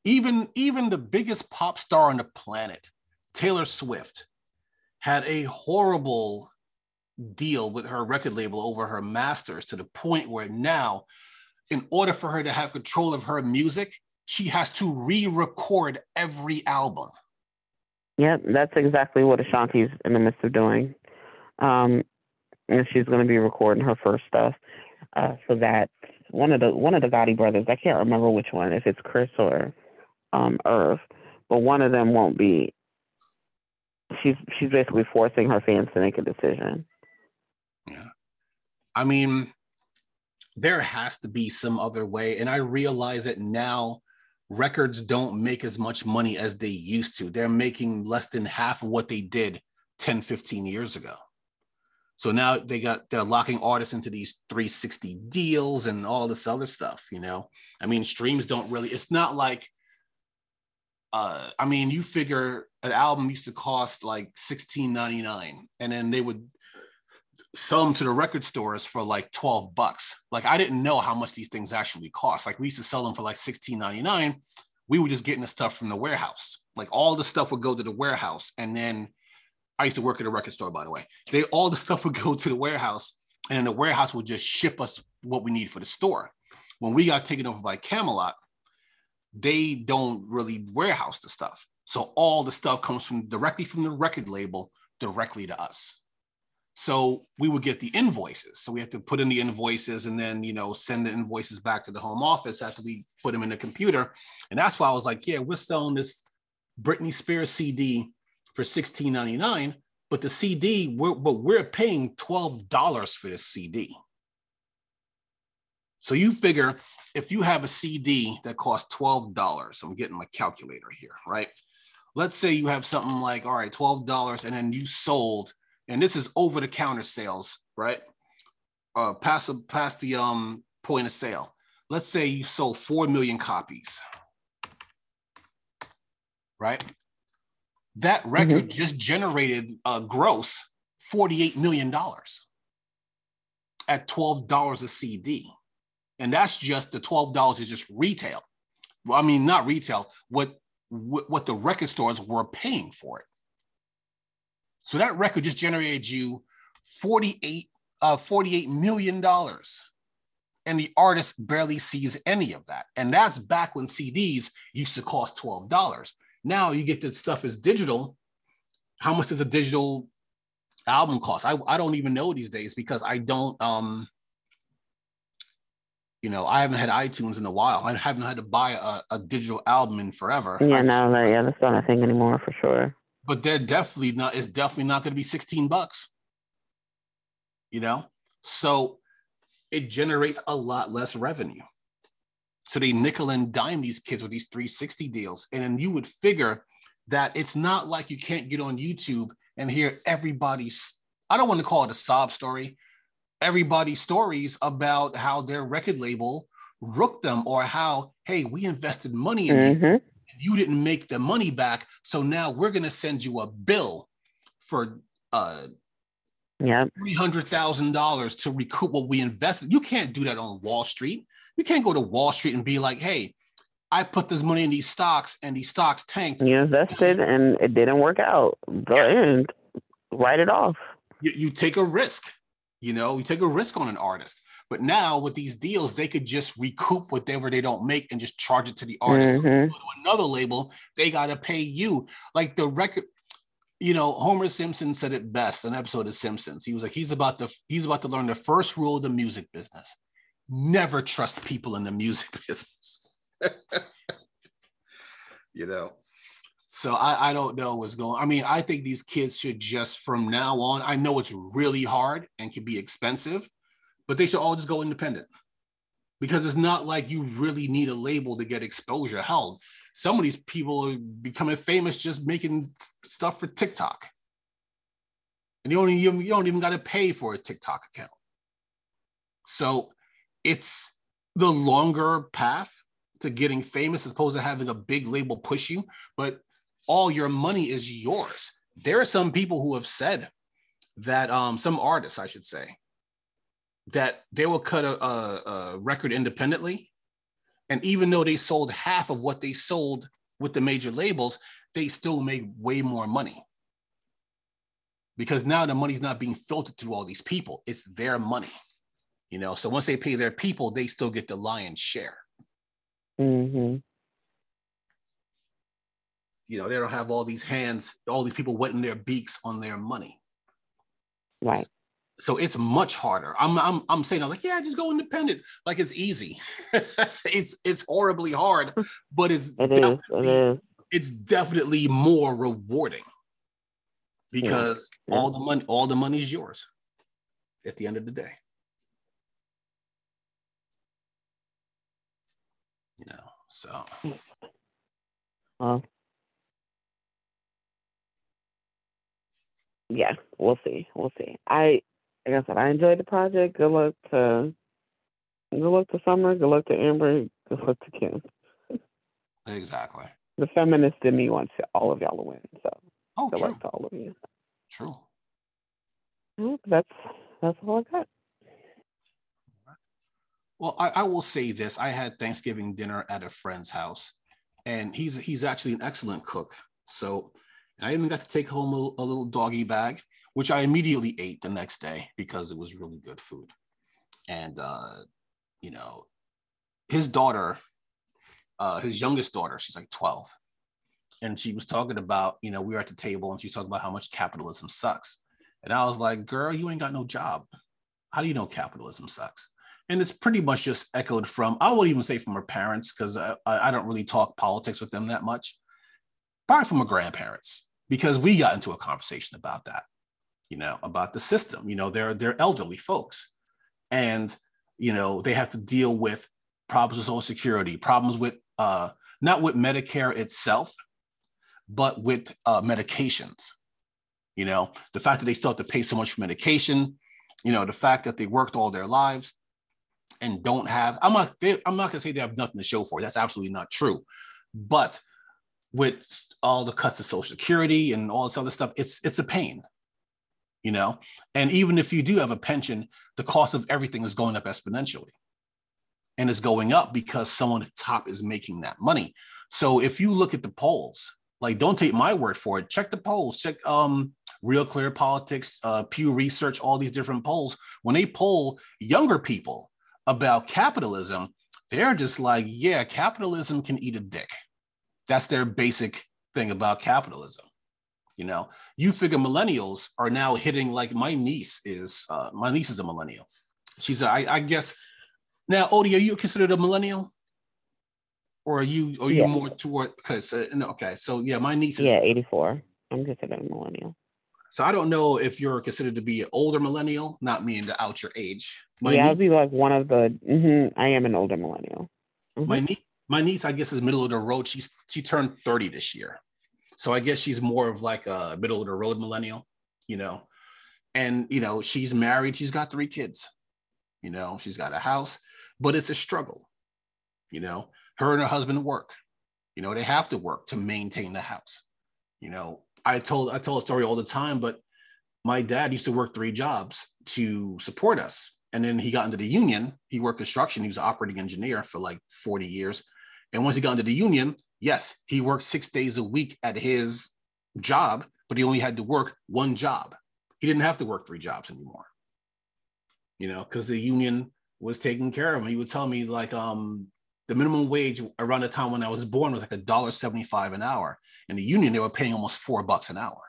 even even the biggest pop star on the planet, Taylor Swift, had a horrible deal with her record label over her masters to the point where now, in order for her to have control of her music, she has to re-record every album. Yep, that's exactly what Ashanti's in the midst of doing. Um, and she's going to be recording her first stuff uh, for that. One of the one of the Gotti brothers, I can't remember which one, if it's Chris or um, Irv, but one of them won't be. She's she's basically forcing her fans to make a decision. Yeah, I mean, there has to be some other way, and I realize it now records don't make as much money as they used to. They're making less than half of what they did 10, 15 years ago. So now they got they're locking artists into these 360 deals and all this other stuff, you know. I mean, streams don't really, it's not like uh I mean, you figure an album used to cost like 16.99 and then they would sell them to the record stores for like 12 bucks. Like I didn't know how much these things actually cost. Like we used to sell them for like 16.99. We were just getting the stuff from the warehouse. Like all the stuff would go to the warehouse and then I used to work at a record store, by the way. They all the stuff would go to the warehouse, and then the warehouse would just ship us what we need for the store. When we got taken over by Camelot, they don't really warehouse the stuff. So all the stuff comes from directly from the record label directly to us. So we would get the invoices. So we have to put in the invoices and then, you know, send the invoices back to the home office after we put them in the computer. And that's why I was like, yeah, we're selling this Britney Spears CD for $16.99, but the CD, we're, but we're paying $12 for this CD. So you figure if you have a CD that costs $12, I'm getting my calculator here, right? Let's say you have something like, all right, $12, and then you sold, and this is over the counter sales, right? Uh, past, past the um, point of sale. Let's say you sold 4 million copies, right? That record mm-hmm. just generated a gross $48 million at $12 a CD. And that's just the $12 is just retail. Well, I mean, not retail, what, what the record stores were paying for it. So that record just generated you 48, uh, $48 million. And the artist barely sees any of that. And that's back when CDs used to cost $12. Now you get the stuff is digital. How much does a digital album cost? I, I don't even know these days because I don't um you know, I haven't had iTunes in a while. I haven't had to buy a, a digital album in forever. Yeah, no, that, yeah, that's not a thing anymore for sure. But they're definitely not. It's definitely not going to be sixteen bucks. You know, so it generates a lot less revenue. So they nickel and dime these kids with these 360 deals. And then you would figure that it's not like you can't get on YouTube and hear everybody's, I don't want to call it a sob story, everybody's stories about how their record label rooked them or how, hey, we invested money in mm-hmm. you. You didn't make the money back. So now we're going to send you a bill for uh, yeah. $300,000 to recoup what we invested. You can't do that on Wall Street. You can't go to Wall Street and be like, hey, I put this money in these stocks and these stocks tanked. You invested and it didn't work out. Go yeah. and write it off. You, you take a risk, you know, you take a risk on an artist. But now with these deals, they could just recoup whatever they don't make and just charge it to the artist. Mm-hmm. To another label, they got to pay you. Like the record, you know, Homer Simpson said it best. An episode of Simpsons. He was like, he's about to he's about to learn the first rule of the music business never trust people in the music [LAUGHS] business. [LAUGHS] you know, so I, I don't know what's going. I mean, I think these kids should just from now on. I know it's really hard and can be expensive, but they should all just go independent because it's not like you really need a label to get exposure. Hell, some of these people are becoming famous just making stuff for TikTok, and you don't even you don't even got to pay for a TikTok account. So it's the longer path to getting famous as opposed to having a big label push you, but all your money is yours. There are some people who have said that, um, some artists, I should say, that they will cut a, a, a record independently. And even though they sold half of what they sold with the major labels, they still make way more money. Because now the money's not being filtered through all these people, it's their money. You know, so once they pay their people, they still get the lion's share. Mm-hmm. You know, they don't have all these hands, all these people wetting their beaks on their money. Right. So it's much harder. I'm I'm I'm saying I'm like, yeah, just go independent. Like it's easy. [LAUGHS] it's it's horribly hard, but it's it is, it is. it's definitely more rewarding because yeah. all the money all the money is yours at the end of the day. you know So. Well. Yeah, we'll see. We'll see. I, like I said, I enjoyed the project. Good luck to, good luck to Summer. Good luck to Amber. Good luck to Kim. Exactly. The feminist in me wants all of y'all to win. So. Oh, good true. luck to all of you. True. That's that's all I got. Well, I, I will say this: I had Thanksgiving dinner at a friend's house, and he's he's actually an excellent cook. So I even got to take home a, a little doggy bag, which I immediately ate the next day because it was really good food. And uh, you know, his daughter, uh, his youngest daughter, she's like twelve, and she was talking about, you know, we were at the table and she's talking about how much capitalism sucks. And I was like, girl, you ain't got no job. How do you know capitalism sucks? And it's pretty much just echoed from, I won't even say from her parents, because I, I don't really talk politics with them that much. Probably from her grandparents, because we got into a conversation about that, you know, about the system. You know, they're they're elderly folks. And, you know, they have to deal with problems with Social Security, problems with uh, not with Medicare itself, but with uh, medications. You know, the fact that they still have to pay so much for medication, you know, the fact that they worked all their lives and don't have, I'm not, they, I'm not gonna say they have nothing to show for. That's absolutely not true. But with all the cuts to Social Security and all this other stuff, it's it's a pain, you know. And even if you do have a pension, the cost of everything is going up exponentially, and it's going up because someone at the top is making that money. So if you look at the polls, like don't take my word for it, check the polls, check um Real Clear Politics, uh, Pew Research, all these different polls. When they poll younger people about capitalism, they're just like, yeah, capitalism can eat a dick. That's their basic thing about capitalism. You know, you figure millennials are now hitting like my niece is. Uh, my niece is a millennial. She's, a, I, I guess. Now, Odie, are you considered a millennial? Or are you are you Yeah. more toward because uh, no, okay so yeah my niece is Yeah, eighty four. I'm considered a millennial. So I don't know if you're considered to be an older millennial, not meaning to out your age. My, yeah, nie- I'd be like one of the. hmm I am an older millennial. Mhm. my, nie- my niece, I guess, is middle of the road. She's she turned 30 this year. So I guess she's more of like a middle of the road millennial, you know. And you know, she's married, she's got three kids, you know, she's got a house, but it's a struggle, you know. Her and her husband work, you know, they have to work to maintain the house. You know, I told I tell a story all the time, but my dad used to work three jobs to support us. And then he got into the union. He worked construction. He was an operating engineer for like 40 years. And once he got into the union, yes, he worked six days a week at his job, but he only had to work one job. He didn't have to work three jobs anymore. You know, because the union was taking care of him. He would tell me like um the minimum wage around the time when I was born was like a dollar seventy-five an hour. And the union, they were paying almost four bucks an hour.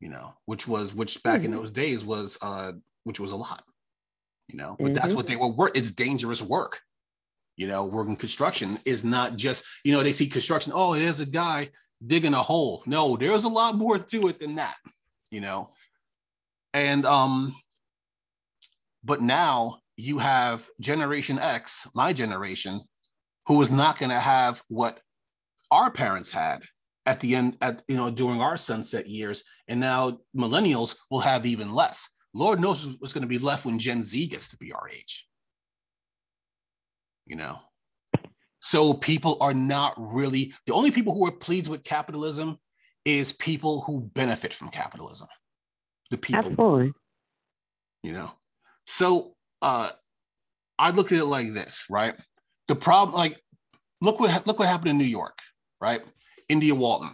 You know, which was which back in Mhm. those days was uh which was a lot. You know, but that's Mhm. what they were work. It's dangerous work. You know, working construction is not just, you know, they see construction, oh, there's a guy digging a hole. No, there's a lot more to it than that, you know. And um, but now you have Generation X, my generation, who is not going to have what our parents had at the end, at you know, during our sunset years, and now millennials will have even less. Lord knows what's going to be left when Gen Z gets to be our age. You know, so people are not really the only people who are pleased with capitalism is people who benefit from capitalism. The people Absolutely. you know? So uh i look at it like this right? The problem like look what look what happened in new york right? India walton.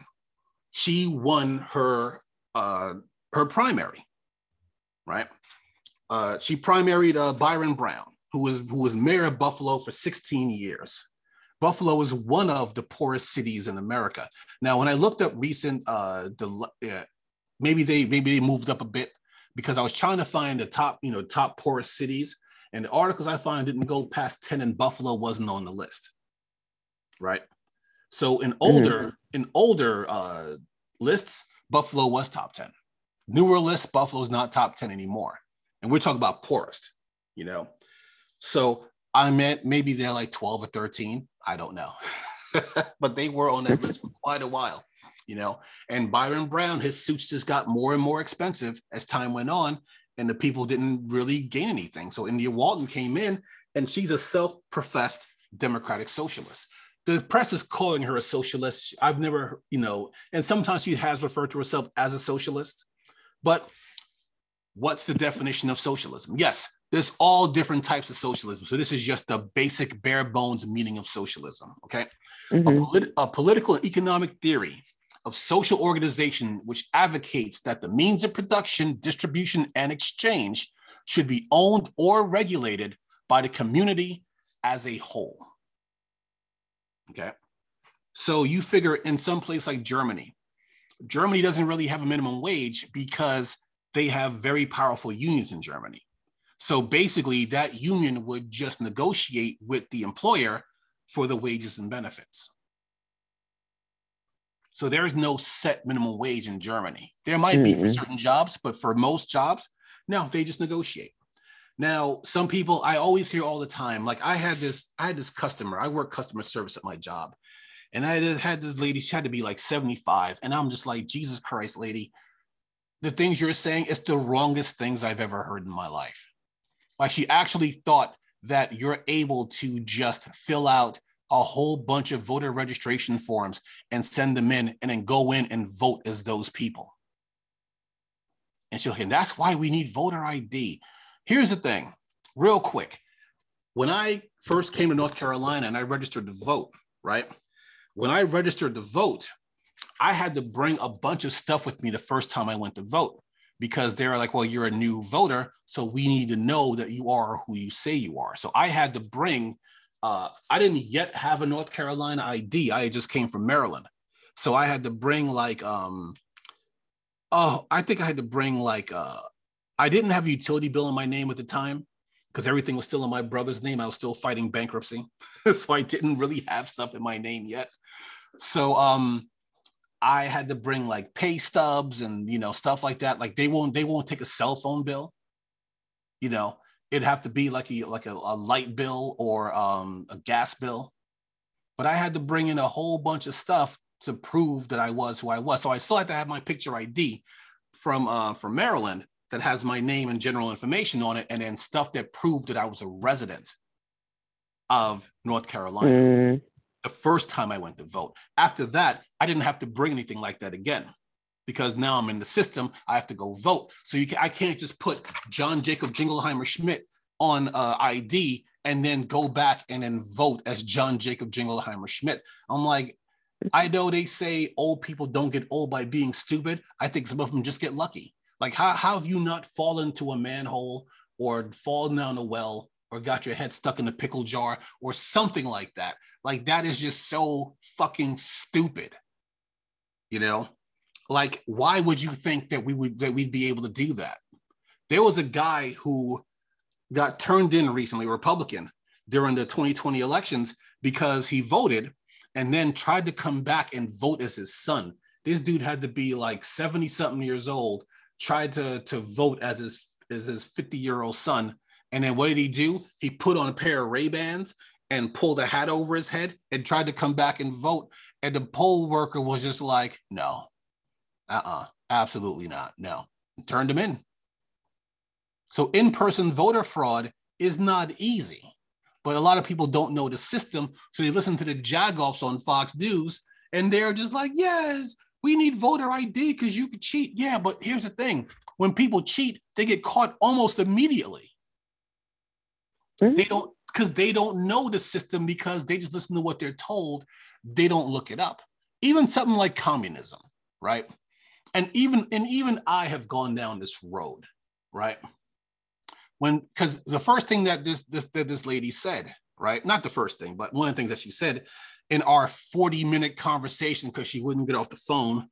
She won her uh her primary right? Uh she primaried uh byron brown who was who was mayor of buffalo for 16 years buffalo is one of the poorest cities in america now when i looked up recent uh the uh, maybe they maybe they moved up a bit because I was trying to find the top, you know, top poorest cities, and the articles I found didn't go past 10 and Buffalo wasn't on the list. Right. So in older, in older uh lists, Buffalo was top 10. Newer lists, Buffalo's not top 10 anymore. And we're talking about poorest, you know. So I meant maybe they're like 12 or 13. I don't know. [LAUGHS] but they were on that list for quite a while, you know. And Byron Brown, his suits just got more and more expensive as time went on, and the people didn't really gain anything. So India Walton came in, and she's a self-professed democratic socialist. The press is calling her a socialist. I've never, you know, and sometimes she has referred to herself as a socialist. But what's the definition of socialism? Yes, there's all different types of socialism. So this is just the basic bare bones meaning of socialism. Okay. Mm-hmm. A, polit- a political and economic theory of social organization which advocates that the means of production, distribution, and exchange should be owned or regulated by the community as a whole. Okay. So you figure in some place like Germany, Germany doesn't really have a minimum wage because they have very powerful unions in Germany. So basically, that union would just negotiate with the employer for the wages and benefits. So there is no set minimum wage in Germany. There might mm-hmm. be for mm-hmm. certain jobs, but for most jobs, no, they just negotiate. Now, some people I always hear all the time, like I had this, I had this customer, I work customer service at my job. And I had this lady, she had to be like 75. And I'm just like, Jesus Christ, lady, the things you're saying, it's the wrongest things I've ever heard in my life. Like she actually thought that you're able to just fill out a whole bunch of voter registration forms and send them in and then go in and vote as those people. And she'll and that's why we need voter ID. Here's the thing, real quick. When I first came to North Carolina and I registered to vote, right? When I registered to vote, I had to bring a bunch of stuff with me the first time I went to vote because they're like, well, you're a new voter, so we need to know that you are who you say you are. So I had to bring, uh, I didn't yet have a North Carolina ID. I just came from Maryland. So I had to bring like, um, oh, I think I had to bring like, uh, I didn't have a utility bill in my name at the time because everything was still in my brother's name. I was still fighting bankruptcy. [LAUGHS] so I didn't really have stuff in my name yet. So um, I had to bring like pay stubs and you know stuff like that. Like they won't they won't take a cell phone bill. You know, it'd have to be like a like a, a light bill or um, a gas bill. But I had to bring in a whole bunch of stuff to prove that I was who I was. So I still had to have my picture ID from uh, from Maryland that has my name and general information on it, and then stuff that proved that I was a resident of North Carolina. Mm the first time I went to vote. After that, I didn't have to bring anything like that again because now I'm in the system. I have to go vote. So you can, I can't just put John Jacob Jingleheimer Schmidt on uh, ID and then go back and then vote as John Jacob Jingleheimer Schmidt. I'm like, I know they say old people don't get old by being stupid. I think some of them just get lucky. Like, how, how have you not fallen to a manhole or fallen down a well or got your head stuck in a pickle jar or something like that. Like that is just so fucking stupid. You know? Like why would you think that we would that we'd be able to do that? There was a guy who got turned in recently, Republican, during the 2020 elections because he voted and then tried to come back and vote as his son. This dude had to be like 70 something years old, tried to, to vote as his as his 50 year old son and then what did he do? He put on a pair of Ray Bans and pulled a hat over his head and tried to come back and vote. And the poll worker was just like, no, uh uh-uh, uh, absolutely not. No, and turned him in. So in person voter fraud is not easy, but a lot of people don't know the system. So they listen to the jagoffs on Fox News and they're just like, yes, we need voter ID because you could cheat. Yeah, but here's the thing when people cheat, they get caught almost immediately. Mm-hmm. They don't because they don't know the system because they just listen to what they're told. They don't look it up. Even something like communism, right? And even and even I have gone down this road, right? When because the first thing that this this that this lady said, right? Not the first thing, but one of the things that she said in our 40 minute conversation because she wouldn't get off the phone.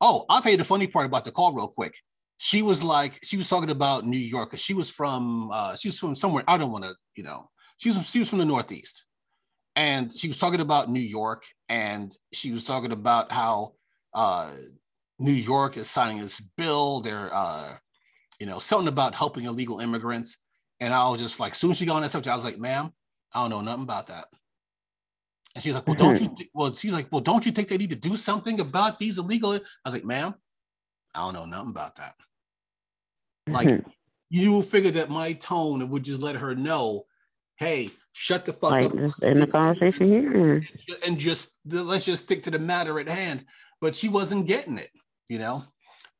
Oh, I'll tell you the funny part about the call real quick she was like she was talking about New York because she was from uh, she was from somewhere I don't want to you know she was she was from the Northeast, and she was talking about New York and she was talking about how uh, New York is signing this bill. They're uh, you know something about helping illegal immigrants, and I was just like, soon as she got on that subject, I was like, ma'am, I don't know nothing about that. And she's like, well, don't you? Th- well, she's like, well, don't you think they need to do something about these illegal? I was like, ma'am, I don't know nothing about that. [LAUGHS] Like, you figured that my tone would just let her know, hey, shut the fuck like, up. In the conversation here. And just let's just stick to the matter at hand. But she wasn't getting it, you know.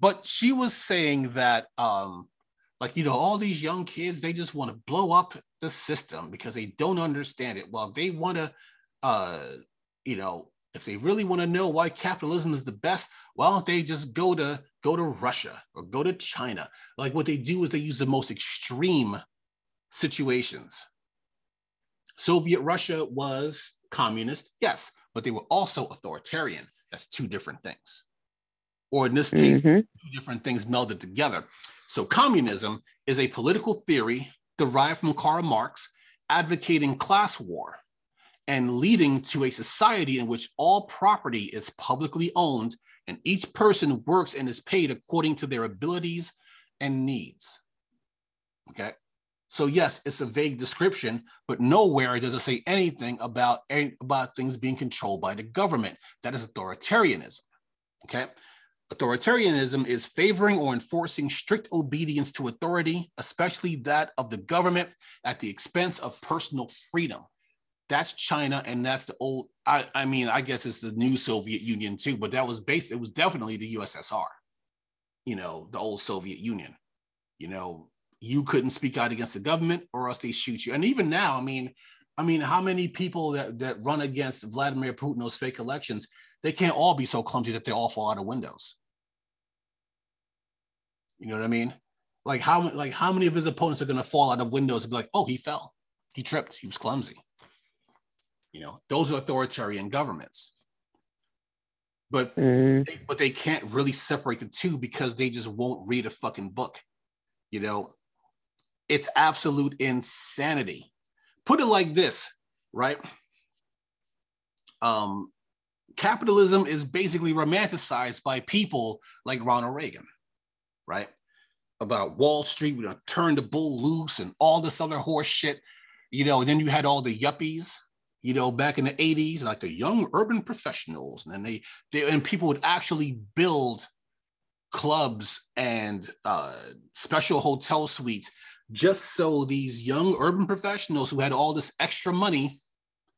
But she was saying that, um, like, you know, all these young kids, they just want to blow up the system because they don't understand it. Well, they want to, uh, you know, if they really want to know why capitalism is the best, why don't they just go to go to Russia or go to China? Like what they do is they use the most extreme situations. Soviet Russia was communist, yes, but they were also authoritarian. That's two different things. Or in this case, mm-hmm. two different things melded together. So communism is a political theory derived from Karl Marx advocating class war and leading to a society in which all property is publicly owned and each person works and is paid according to their abilities and needs. Okay. So yes, it's a vague description, but nowhere does it say anything about, about things being controlled by the government. That is authoritarianism. Okay. Authoritarianism is favoring or enforcing strict obedience to authority, especially that of the government, at the expense of personal freedom that's China and that's the old I, I mean I guess it's the new Soviet Union too but that was based it was definitely the USSR you know the old Soviet Union. You know you couldn't speak out against the government or else they shoot you. And even now I mean I mean how many people that that run against Vladimir Putin those fake elections they can't all be so clumsy that they all fall out of windows. You know what I mean? Like how like how many of his opponents are going to fall out of windows and be like oh he fell. He tripped. He was clumsy you know, those are authoritarian governments. But mm-hmm. they, but they can't really separate the two because they just won't read a fucking book. You know, it's absolute insanity. Put it like this, right? Um, capitalism is basically romanticized by people like Ronald Reagan, right? About Wall Street, we're gonna turn the bull loose and all this other horse shit, you know. And then you had all the yuppies, you know, back in the 80s, like the young urban professionals, and they, they and people would actually build clubs and uh, special hotel suites just so these young urban professionals who had all this extra money,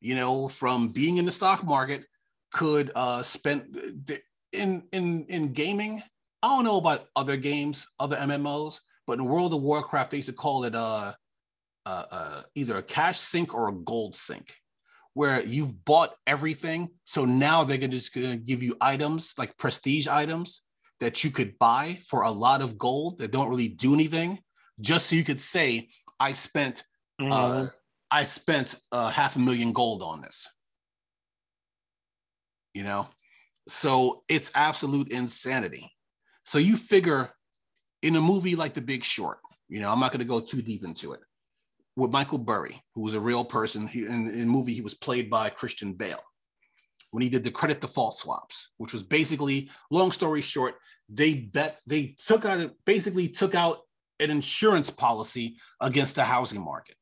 you know, from being in the stock market, could uh, spend in in in gaming. I don't know about other games, other MMOs, but in World of Warcraft, they used to call it uh, uh, uh, either a cash sink or a gold sink where you've bought everything. So now they're gonna just gonna give you items like prestige items that you could buy for a lot of gold that don't really do anything, just so you could say, I spent uh, mm-hmm. uh, I spent uh, half a million gold on this. You know, so it's absolute insanity. So you figure in a movie like The Big Short, you know, I'm not going to go too deep into it with Michael Burry, who was a real person. He, in, in the movie, he was played by Christian Bale. When he did the credit default swaps, which was basically, long story short, they bet they took out basically took out an insurance policy against the housing market.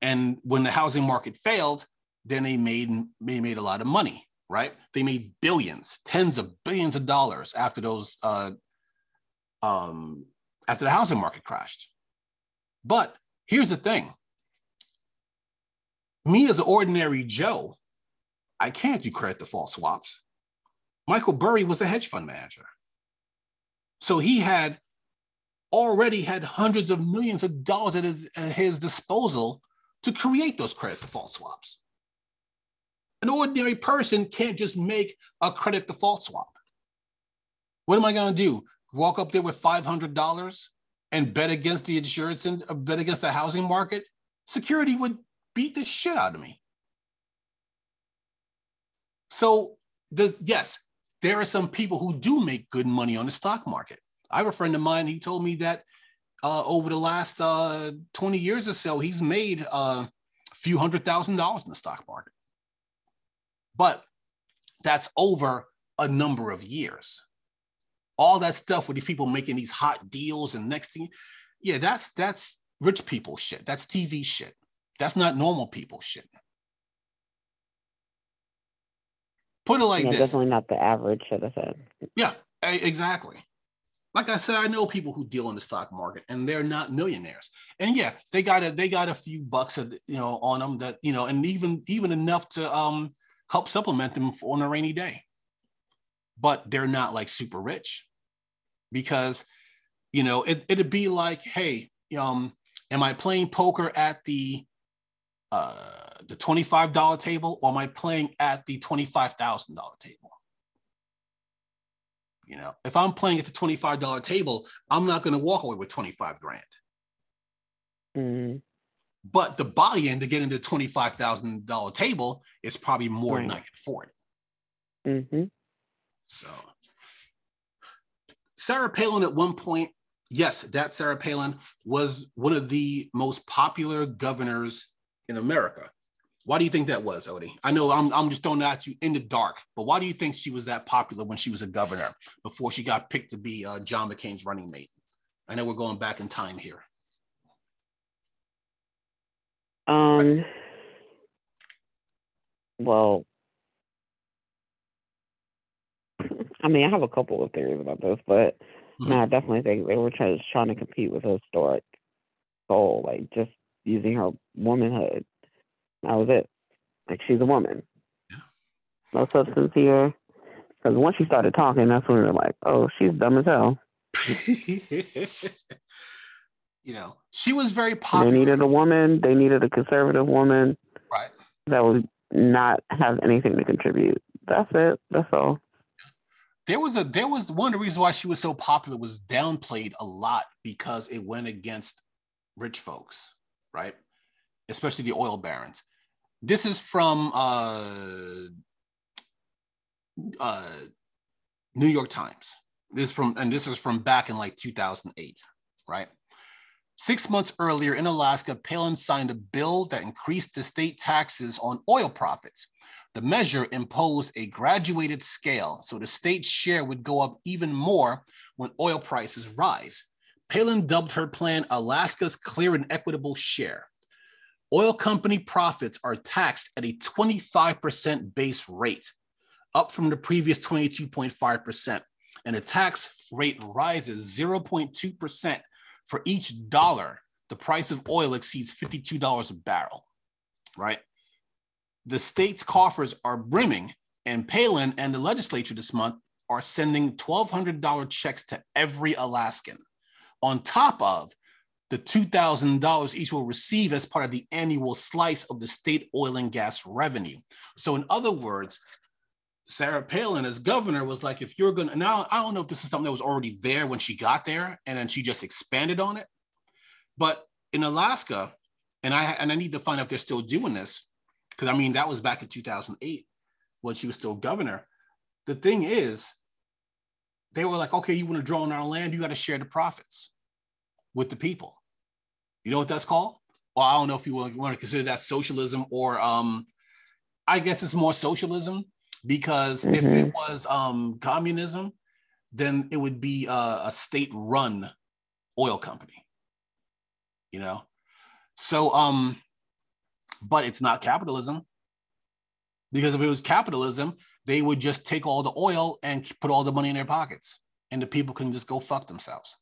And when the housing market failed, then they made they made a lot of money, right? They made billions, tens of billions of dollars after those uh, um, after the housing market crashed. But here's the thing me as an ordinary Joe, I can't do credit default swaps. Michael Burry was a hedge fund manager. So he had already had hundreds of millions of dollars at his, at his disposal to create those credit default swaps. An ordinary person can't just make a credit default swap. What am I going to do? Walk up there with $500 and bet against the insurance and uh, bet against the housing market, security would beat the shit out of me. So there's yes, there are some people who do make good money on the stock market. I have a friend of mine, he told me that uh, over the last uh, 20 years or so, he's made uh, a few hundred thousand dollars in the stock market. But that's over a number of years all that stuff with these people making these hot deals and next thing, yeah, that's that's rich people shit. That's TV shit. That's not normal people shit. Put it like yeah, this. definitely not the average citizen. Yeah, exactly. Like I said, I know people who deal in the stock market, and they're not millionaires. And yeah, they got a they got a few bucks, at, you know, on them that you know, and even even enough to um help supplement them for on a rainy day. But they're not like super rich, because you know it, it'd be like, hey, um, am I playing poker at the uh the twenty five dollar table, or am I playing at the twenty five thousand dollar table? You know, if I'm playing at the $25 table, I'm not going to walk away with 25 grand. Mm-hmm. But the buy-in to get into the $25,000 table is probably more Right. than I can afford. Mm-hmm. So Sarah Palin at one point, yes, that Sarah Palin was one of the most popular governors in America. Why do you think that was, Odie? I know I'm, I'm just throwing that at you in the dark, but why do you think she was that popular when she was a governor before she got picked to be uh, John McCain's running mate? I know we're going back in time here. Um. Well, I mean, I have a couple of theories about this, but Mhm. no, I definitely think they were trying, trying to compete with a historic soul, like just using her womanhood. That was it. Like she's a woman. Yeah. No substance here. Because once she started talking, that's when we were like, oh, she's dumb as hell. [LAUGHS] you know, she was very popular. They needed a woman. They needed a conservative woman Right. that would not have anything to contribute. That's it. That's all. There was a there was one of the reasons why she was so popular was downplayed a lot because it went against rich folks, right? Especially the oil barons. This is from uh, uh, New York Times. This is from and this is from back in like 2008, right? Six months earlier in Alaska, Palin signed a bill that increased the state taxes on oil profits. The measure imposed a graduated scale, so the state's share would go up even more when oil prices rise. Palin dubbed her plan Alaska's clear and equitable share. Oil company profits are taxed at a 25% base rate, up from the previous 22.5%, and the tax rate rises 0.2% for each dollar the price of oil exceeds $52 a barrel, right? The state's coffers are brimming, and Palin and the legislature this month are sending $1,200 checks to every Alaskan, on top of the $2,000 each will receive as part of the annual slice of the state oil and gas revenue. So, in other words, Sarah Palin as governor was like, if you're gonna now, I don't know if this is something that was already there when she got there, and then she just expanded on it. But in Alaska, and I and I need to find out if they're still doing this, because I mean that was back in 2008 when she was still governor. The thing is, they were like, okay, you want to draw on our land, you got to share the profits with the people. You know what that's called? Well, I don't know if you want to consider that socialism or um, I guess it's more socialism because if it was um communism, then it would be a, a state-run oil company. You know, so um, but it's not capitalism because if it was capitalism, they would just take all the oil and put all the money in their pockets, and the people can just go fuck themselves.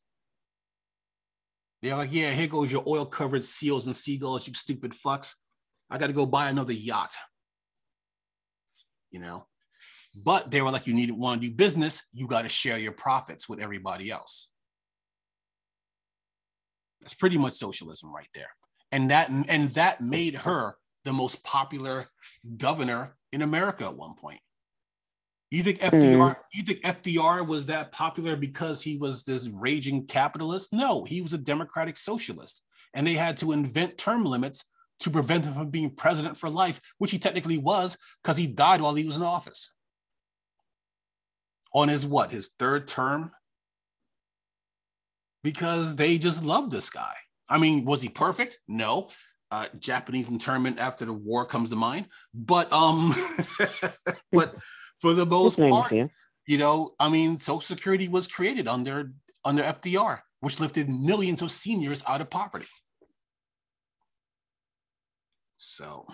They're like, yeah, here goes your oil covered seals and seagulls, you stupid fucks. I got to go buy another yacht. You know, but they were like, you need to want to do business, you got to share your profits with everybody else. That's pretty much socialism right there. And that and that made her the most popular governor in America at one point. You think FDR? Hmm. You think FDR was that popular because he was this raging capitalist? No, he was a democratic socialist, and they had to invent term limits to prevent him from being president for life, which he technically was because he died while he was in office. On his what? His third term? Because they just loved this guy. I mean, was he perfect? No. Uh, Japanese internment after the war comes to mind, but um, [LAUGHS] but for the most His name is part, here. you know, I mean, Social Security was created under under FDR, which lifted millions of seniors out of poverty. So,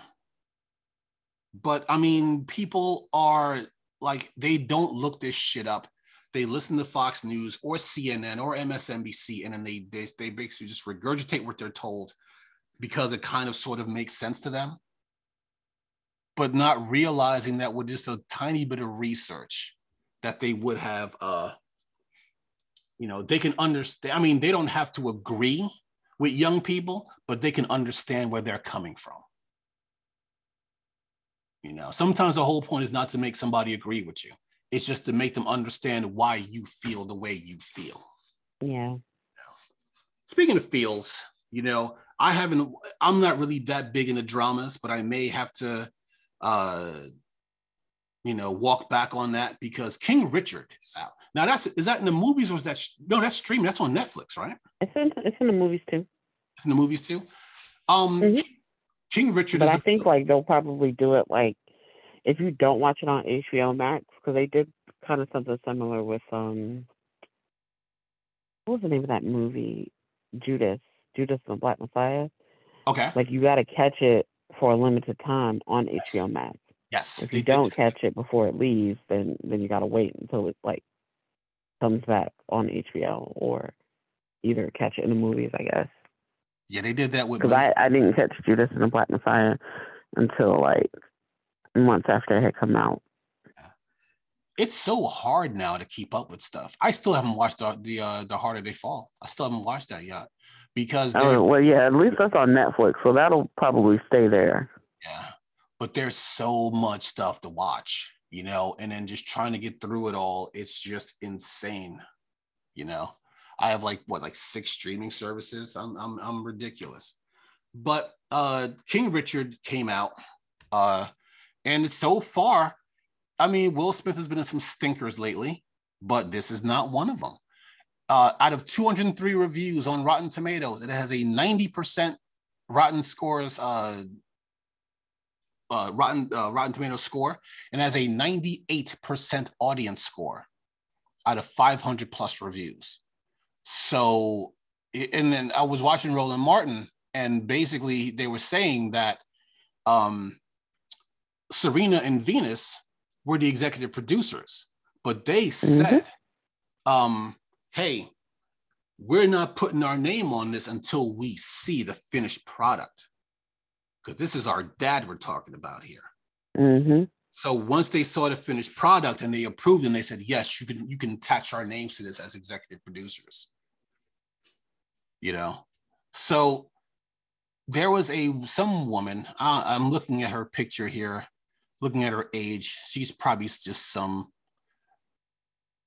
but I mean, people are like they don't look this shit up. They listen to Fox News or CNN or MSNBC, and then they they, they basically just regurgitate what they're told because it kind of sort of makes sense to them, but not realizing that with just a tiny bit of research that they would have uh you know they can understand i mean they don't have to agree with young people but they can understand where they're coming from. You know sometimes the whole point is not to make somebody agree with you it's just to make them understand why you feel the way you feel Yeah. speaking of feels you know i haven't i'm not really that big into dramas but i may have to uh you know walk back on that because king richard is out now that's is that in the movies or is that no that's streaming that's on netflix right It's in it's in the movies too. It's in the movies too um Mhm. king richard But I think like they'll probably do it like if you don't watch it on HBO Max because they did kind of something similar with um what was the name of that movie Judas Judas and the Black Messiah. okay Like you got to catch it for a limited time on Yes. HBO Max. yes If you don't that. catch it before it leaves, then then you got to wait until it like comes back on HBO or either catch it in the movies, I guess. yeah they did that with Because I, I didn't catch Judas and the Black Messiah until like months after it had come out. It's so hard now to keep up with stuff i still haven't watched the the uh the harder they fall i still haven't watched that yet because Oh, well, yeah, at least that's on Netflix, so that'll probably stay there. Yeah. But there's so much stuff to watch, you know, and then just trying to get through it all, it's just insane. You know, I have like what, like six streaming services. I'm I'm I'm ridiculous. But uh King Richard came out, uh, and so far, I mean, Will Smith has been in some stinkers lately, but this is not one of them. Uh, out of 203 reviews on Rotten Tomatoes, it has a 90% Rotten Scores uh, uh, Rotten uh, Rotten Tomato score and has a 98% audience score out of 500 plus reviews. So, and then I was watching Roland Martin, and basically they were saying that um, Serena and Venus were the executive producers, but they said, um, "Hey, we're not putting our name on this until we see the finished product." because this is our dad we're talking about here. hmm So once they saw the finished product and they approved and they said, yes, you can you can attach our names to this as executive producers. You know, so there was a some woman. Uh, I'm looking at her picture here, looking at her age. She's probably just some.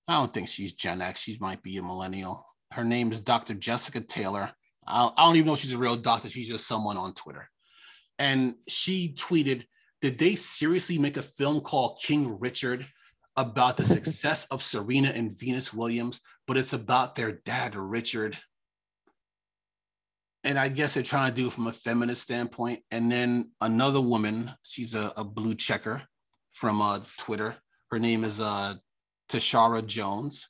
I don't think she's Gen X. She might be a millennial. Her name is Dr. Jessica Taylor. I don't even know if she's a real doctor. She's just someone on Twitter and she tweeted, Did they seriously make a film called King Richard about the success of Serena and Venus Williams, but it's about their dad, Richard? And I guess they're trying to do it from a feminist standpoint. And then another woman, she's a, a blue checker from uh, Twitter. Her name is uh, Tashara Jones.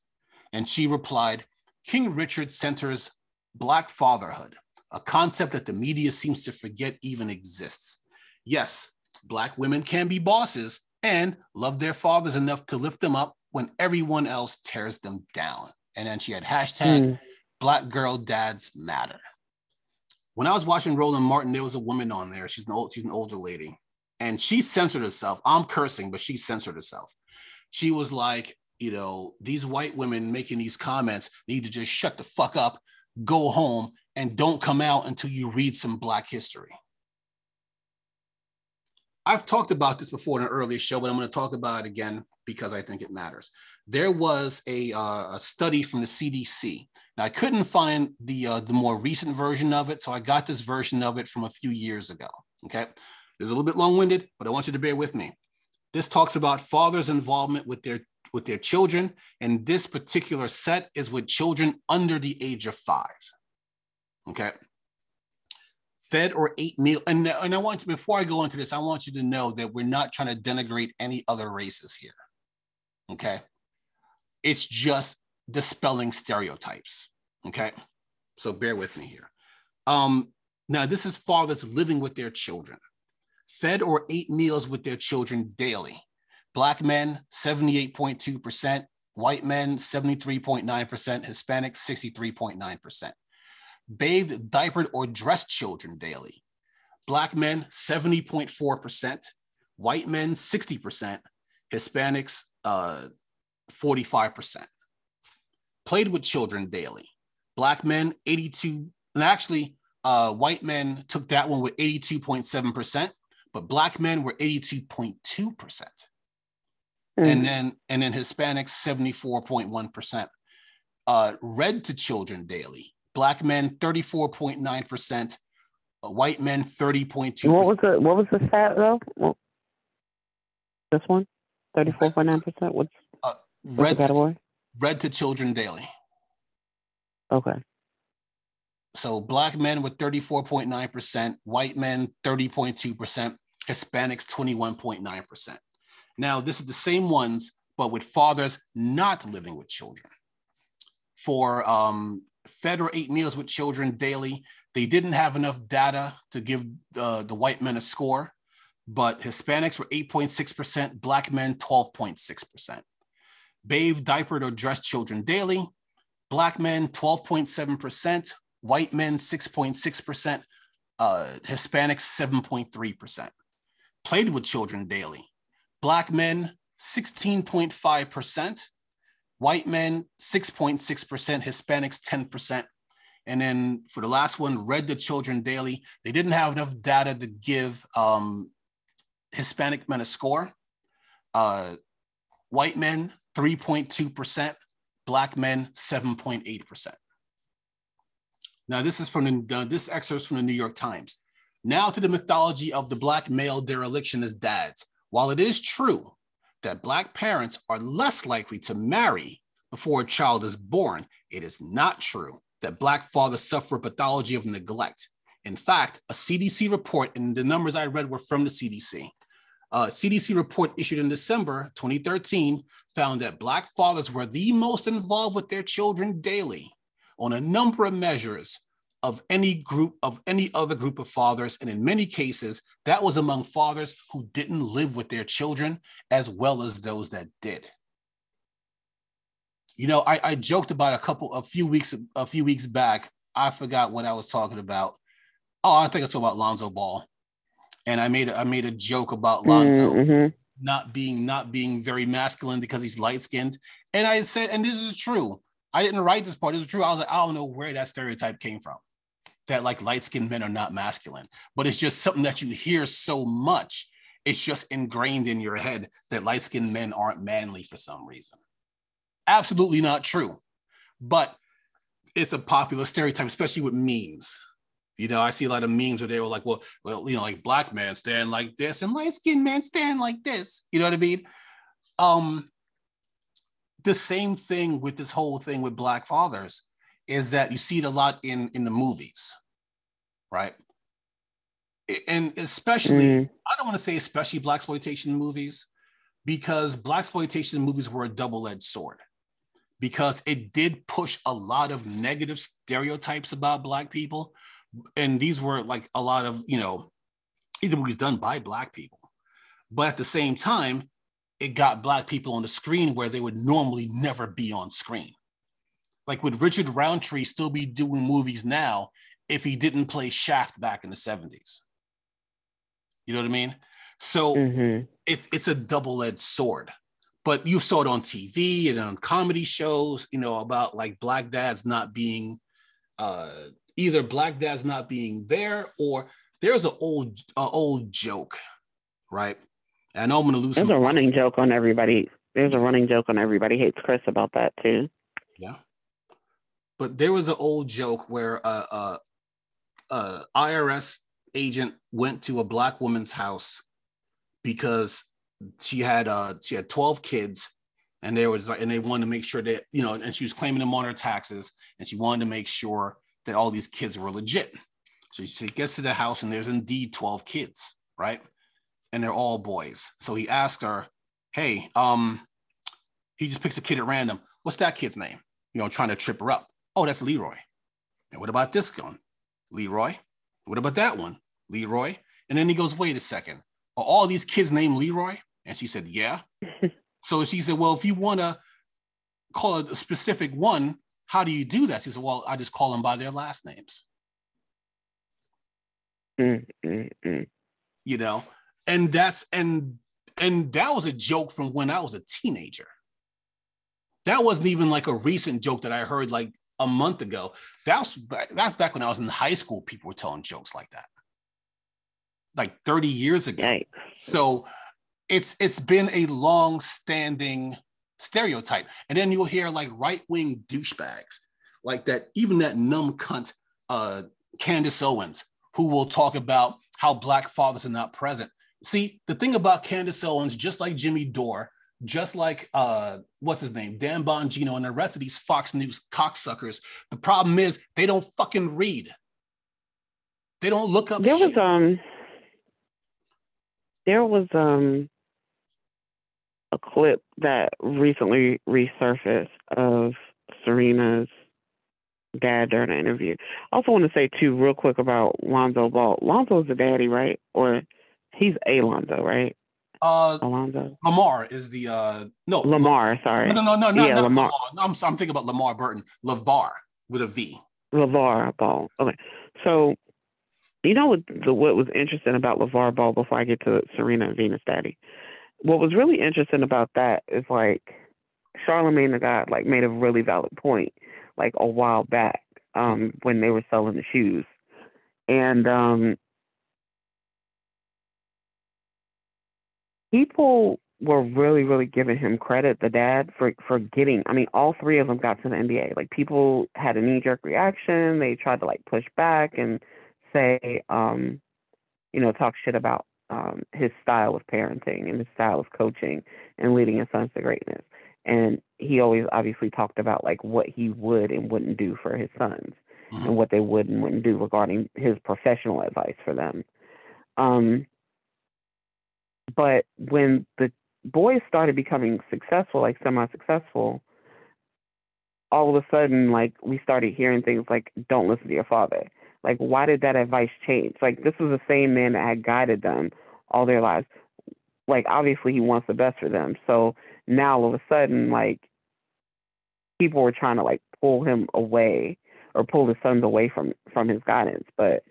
And she replied, King Richard centers Black fatherhood a concept that the media seems to forget even exists. Yes, Black women can be bosses and love their fathers enough to lift them up when everyone else tears them down. And then she had hashtag Mm. Black Girl Dads Matter. When I was watching Roland Martin, there was a woman on there. She's an old, she's an older lady, and she censored herself. I'm cursing, but she censored herself. She was like, you know, these white women making these comments need to just shut the fuck up, go home, and don't come out until you read some Black history. I've talked about this before in an earlier show, but I'm going to talk about it again because I think it matters. There was a, uh, a study from the CDC. Now I couldn't find the uh, the more recent version of it, so I got this version of it from a few years ago. Okay, it's a little bit long-winded, but I want you to bear with me. This talks about fathers' involvement with their with their children, and this particular set is with children under the age of five. Okay. Fed or ate meal, and, and I want before I go into this, I want you to know that we're not trying to denigrate any other races here. Okay. It's just dispelling stereotypes. Okay. So bear with me here. Um, now, this is fathers living with their children, fed or ate meals with their children daily. Black men, 78.2%. White men, 73.9%. Hispanics, 63.9%. Bathed, diapered, or dressed children daily. Black men, 70.4%. White men, 60%. Hispanics, uh, 45%. Played with children daily. Black men, 82. And actually, uh, white men took that one with 82.7%, but black men were 82.2%. Mm. And then and then Hispanics 74.1%. Uh, read to children daily. Black men 34.9%, uh, white men 30.2%. What was the what was the stat though? this one? 34.9%? What's, read category? To, read to children daily. Okay. So black men with 34.9%, white men 30.2%, Hispanics 21.9%. Now, this is the same ones, but with fathers not living with children. For um, fed or ate meals with children daily, they didn't have enough data to give uh, the white men a score, but Hispanics were 8.6%, black men 12.6%. Bathed, diapered, or dressed children daily, black men 12.7%, white men 6.6%, uh, Hispanics 7.3%. Played with children daily. Black men 16.5%, white men 6.6%, Hispanics 10%. And then for the last one, read the children daily. They didn't have enough data to give um, Hispanic men a score. Uh, white men 3.2%, black men 7.8%. Now, this is from the, this excerpt from the New York Times. Now to the mythology of the black male dereliction as dads. While it is true that black parents are less likely to marry before a child is born, it is not true that black fathers suffer a pathology of neglect. In fact, a CDC report, and the numbers I read were from the CDC. Uh, a CDC report issued in December 2013 found that Black fathers were the most involved with their children daily on a number of measures of any group of any other group of fathers. And in many cases that was among fathers who didn't live with their children as well as those that did. You know i, I joked about a couple a few weeks a few weeks back i forgot what i was talking about. Oh i think it's about lonzo ball and i made a, i made a joke about lonzo mm-hmm. not being not being very masculine because he's light skinned and i said and this is true I didn't write this part. It was true. I was like, I don't know where that stereotype came from. That like light skinned men are not masculine, but it's just something that you hear so much. It's just ingrained in your head that light skinned men aren't manly for some reason. Absolutely not true. But it's a popular stereotype, especially with memes. You know, I see a lot of memes where they were like, well, well, you know, like black man stand like this and light skinned man stand like this. You know what I mean? Um, the same thing with this whole thing with black fathers is that you see it a lot in in the movies right and especially mm. i don't want to say especially blaxploitation movies because blaxploitation movies were a double-edged sword because it did push a lot of negative stereotypes about black people and these were like a lot of you know either movies done by black people but at the same time it got black people on the screen where they would normally never be on screen. Like would Richard Roundtree still be doing movies now if he didn't play Shaft back in the 70s? You know what I mean? So mm-hmm. it, it's a double-edged sword. But you saw it on TV and on comedy shows, you know, about like black dads not being uh, either black dads not being there or there's an old uh, old joke, right? I know I'm to lose. There's a running joke on everybody. There's a running joke on everybody hates Chris about that too. Yeah, but there was an old joke where a, a, a IRS agent went to a black woman's house because she had uh she had 12 kids and there was like and they wanted to make sure that you know and she was claiming them on her taxes and she wanted to make sure that all these kids were legit so he gets to the house and there's indeed 12 kids right and they're all boys. So he asked her, Hey, um, he just picks a kid at random. What's that kid's name? You know, trying to trip her up. Oh, that's Leroy. And what about this one? Leroy. What about that one? Leroy. And then he goes, Wait a second. Are all these kids named Leroy? And she said, Yeah. [LAUGHS] so she said, Well, if you want to call a specific one, how do you do that? She said, Well, I just call them by their last names. Mm-hmm. You know, and that's and and that was a joke from when I was a teenager. That wasn't even like a recent joke that I heard like a month ago. That's back, that's back when I was in high school. People were telling jokes like that, like 30 years ago. Yikes. So it's it's been a long standing stereotype. And then you'll hear like right wing douchebags like that, even that numb cunt uh, Candace Owens, who will talk about how black fathers are not present. See, the thing about Candace Owens, just like Jimmy Dore, just like uh, what's his name, Dan Bongino, and the rest of these Fox News cocksuckers, the problem is they don't fucking read. They don't look up. There shit. was um there was um a clip that recently resurfaced of Serena's dad during an interview. I also want to say too, real quick about Lonzo Ball. Lonzo's the daddy, right? Or he's a Lonzo, right? uh, Alonzo. Lamar is the uh, no Lamar, sorry. No, no, no, no, Yeah, not Lamar. Lamar. I'm, I'm thinking about Lamar Burton. Lavar with a V. Lavar Ball. Okay. So, you know what, the, what was interesting about Lavar Ball before I get to Serena and Venus Daddy? What was really interesting about that is like Charlemagne the God like made a really valid point like a while back um, when they were selling the shoes. And um, people were really, really giving him credit, the dad, for for getting. I mean, all three of them got to the NBA. Like people had a knee jerk reaction. They tried to like push back and say, um, you know, talk shit about um, his style of parenting and his style of coaching and leading his sons to greatness. And he always obviously talked about like what he would and wouldn't do for his sons Mhm. and what they would and wouldn't do regarding his professional advice for them. Um, but when the boys started becoming successful, like semi-successful, all of a sudden, like we started hearing things like, "Don't listen to your father." Like, why did that advice change? Like, this was the same man that had guided them all their lives. Like, obviously, he wants the best for them. So now, all of a sudden, like, people were trying to like pull him away or pull his sons away from from his guidance. But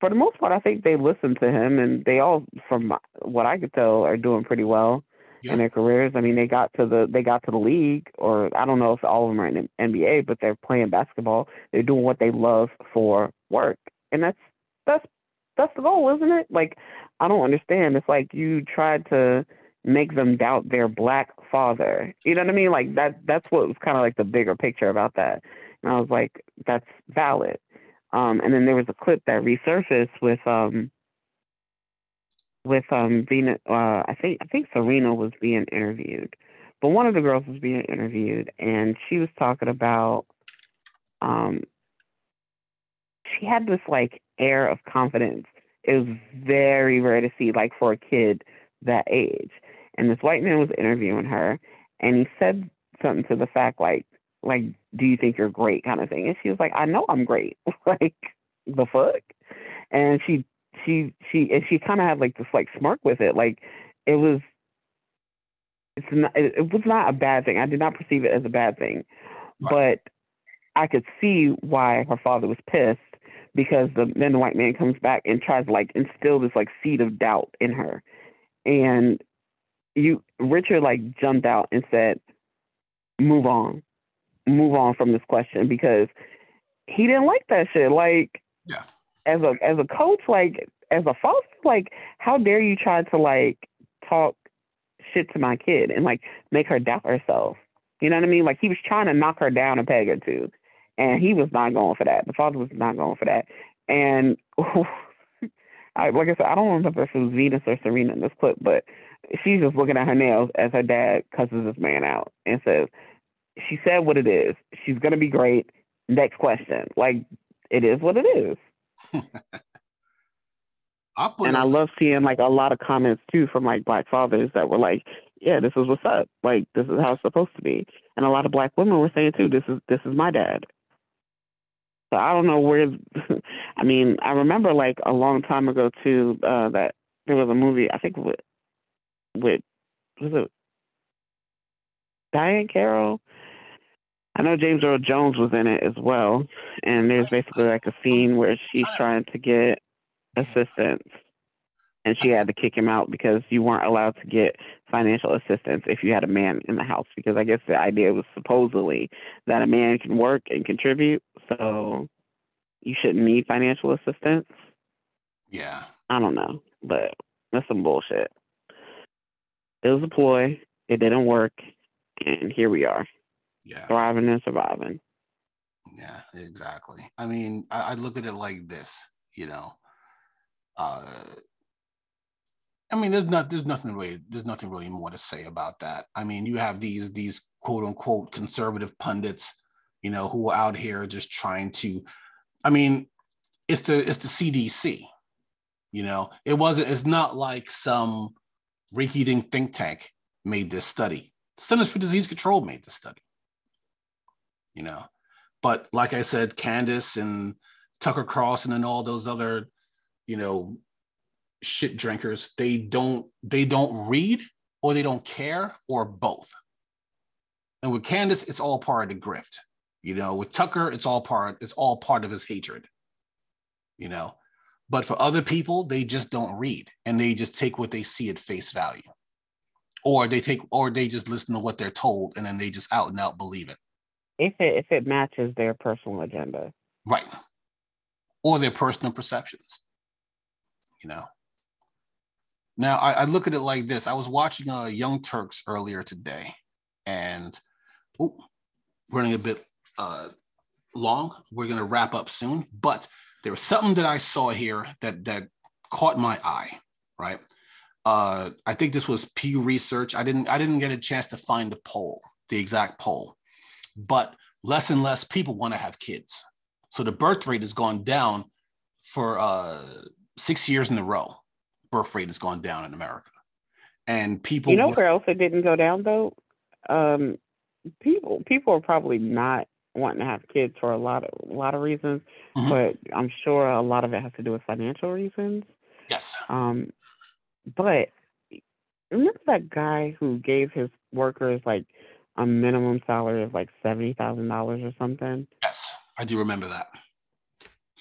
for the most part, I think they listened to him, and they all, from what I could tell, are doing pretty well In their careers. I mean, they got to the they got to the league, or I don't know if all of them are in NBA, but they're playing basketball. They're doing what they love for work, and that's that's that's the goal, isn't it? Like, I don't understand. It's like you tried to make them doubt their black father. You know what I mean? Like that that's what was kind of like the bigger picture about that. And I was like, that's valid. Um, and then there was a clip that resurfaced with um with um Venus uh I think I think Serena was being interviewed. But one of the girls was being interviewed and she was talking about um she had this like air of confidence. It was very rare to see like for a kid that age. And this white man was interviewing her and he said something to the fact like like do you think you're great kind of thing and she was like i know i'm great [LAUGHS] like the fuck and she she she and she kind of had like this like smirk with it like it was it's not it, it was not a bad thing i did not perceive it as a bad thing Right. but i could see why her father was pissed because the then the white man comes back and tries to like instill this like seed of doubt in her and you richard like jumped out and said move on move on from this question because he didn't like that shit. Like. As a as a coach, like as a father, like how dare you try to like talk shit to my kid and like make her doubt herself? You know what I mean? Like he was trying to knock her down a peg or two, and he was not going for that. The father was not going for that, and. [LAUGHS] I, like I said, I don't remember if it was Venus or Serena in this clip, but she's just looking at her nails as her dad cusses this man out and says, she said what it is. She's gonna be great. Next question. Like it is what it is. [LAUGHS] I And it- I love seeing like a lot of comments too from like black fathers that were like, Yeah, this is what's up. Like this is how it's supposed to be. And a lot of black women were saying too, this is this is my dad. So I don't know where [LAUGHS] I mean, I remember like a long time ago too, uh, that there was a movie, I think with with was it Diahann Carroll? I know James Earl Jones was in it as well, and there's basically like a scene where she's trying to get assistance, and she had to kick him out because you weren't allowed to get financial assistance if you had a man in the house. Because I guess the idea was supposedly that a man can work and contribute, so you shouldn't need financial assistance. Yeah, I don't know, but that's some bullshit. It was a ploy. It didn't work, and here we are yeah, thriving and surviving. yeah, exactly. I mean, I, I look at it like this, you know. Uh, I mean, there's not, there's nothing really, there's nothing really more to say about that. I mean, you have these, these quote unquote conservative pundits, you know, who are out here just trying to. I mean, it's the, it's the CDC. You know, it wasn't. It's not like some rinky-dink think tank made this study. Centers for Disease Control made the study. You know, but like I said, Candace and Tucker Carlson and then all those other, you know, shit drinkers, they don't they don't read or they don't care or both. And with Candace, it's all part of the grift. You know, with Tucker, it's all part, it's all part of his hatred. You know, but for other people, they just don't read and they just take what they see at face value. Or they take or they just listen to what they're told and then they just out and out believe it. If it if it matches their personal agenda. Right. Or their personal perceptions. You know. Now I, I look at it like this. I was watching uh, Young Turks earlier today, and oh, running a bit uh, long. We're gonna wrap up soon, but there was something that I saw here that that caught my eye. Right. Uh, I think this was Pew Research. I didn't I didn't get a chance to find the poll, the exact poll, but less and less people want to have kids. So the birth rate has gone down for uh, six years in a row. Birth rate has gone down in America, and people. You know where else it didn't go down though? Um, people people are probably not wanting to have kids for a lot of a lot of reasons, Mhm. but I'm sure a lot of it has to do with financial reasons. yes, Um, but remember that guy who gave his workers like a minimum salary of like seventy thousand dollars or something? yes, I do remember that.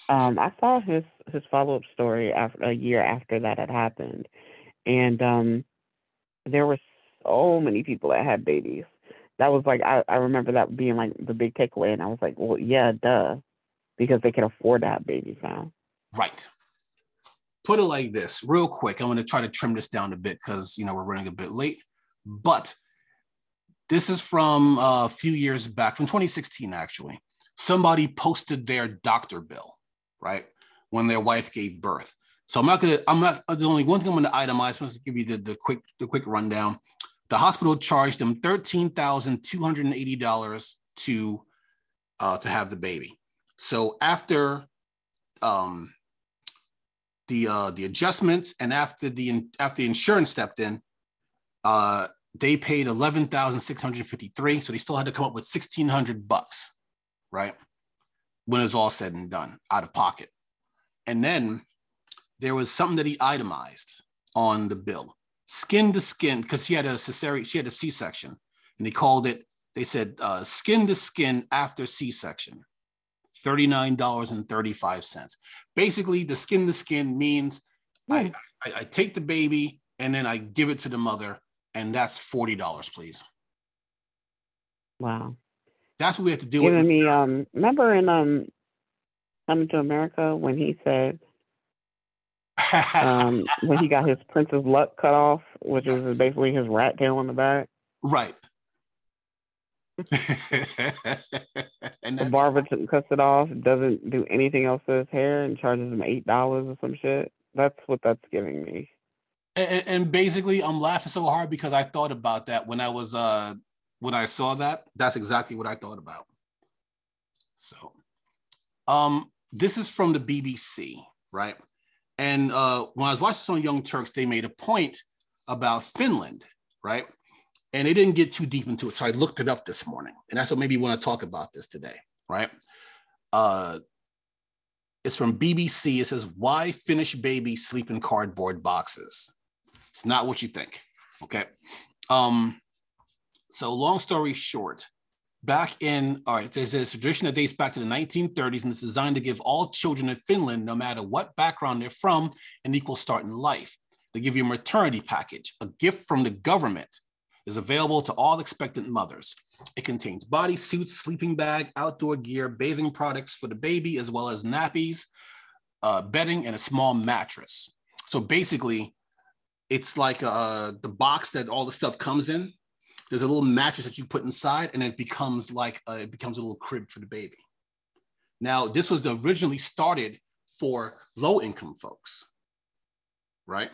Um, I saw his his follow up story after a year after that had happened, and um, there were so many people that had babies. That was like I, I remember that being like the big takeaway, and I was like, well, yeah, duh, because they can afford to have babies now. Right. Put it like this, real quick. I'm going to try to trim this down a bit because you know we're running a bit late. But this is from uh, a few years back, from 2016, actually. Somebody posted their doctor bill, right, when their wife gave birth. So I'm not gonna. I'm not. There's only one thing I'm to itemize. I'm to give you the, the quick the quick rundown. The hospital charged them thirteen thousand two hundred and eighty dollars to uh, to have the baby. So after um, the uh, the adjustments and after the after the insurance stepped in, uh, they paid eleven thousand six hundred fifty three. So they still had to come up with sixteen hundred bucks, right? When it's all said and done, out of pocket. And then there was something that he itemized on the bill, skin to skin, because she had a cesarean, she had a C section, and they called it. They said uh, skin to skin after C section. $39.35. Basically, the skin to skin means I, I, I take the baby and then I give it to the mother, and that's $40, please. Wow. That's what we have to do. Giving with- me um remember in um Coming to America when he said [LAUGHS] um when he got his Prince's Luck cut off, which Yes. is basically his rat tail on the back. right. [LAUGHS] and The barber cuts it off, doesn't do anything else to his hair, and charges him eight dollars or some shit. That's what that's giving me. And, and basically i'm laughing so hard because i thought about that when i was uh when i saw that. That's exactly what i thought about. So um this is from the bbc right? And uh when i was watching this on young turks they made a point about finland right? And they didn't get too deep into it so i looked it up this morning. And that's what made me want to talk about this today right? Uh it's from bbc it says why finnish babies sleep in cardboard boxes it's not what you think. Okay. Um, so long story short, back in all right, there's a tradition that dates back to the 1930s, and it's designed to give all children in Finland, no matter what background they're from, an equal start in life. They give you a maternity package, a gift from the government is available to all expectant mothers. It contains body suits, sleeping bag, outdoor gear, bathing products for the baby, as well as nappies, uh, bedding, and a small mattress. So basically, it's like uh, the box that all the stuff comes in. There's a little mattress that you put inside, and it becomes like a, it becomes a little crib for the baby. Now, this was originally started for low income folks, right?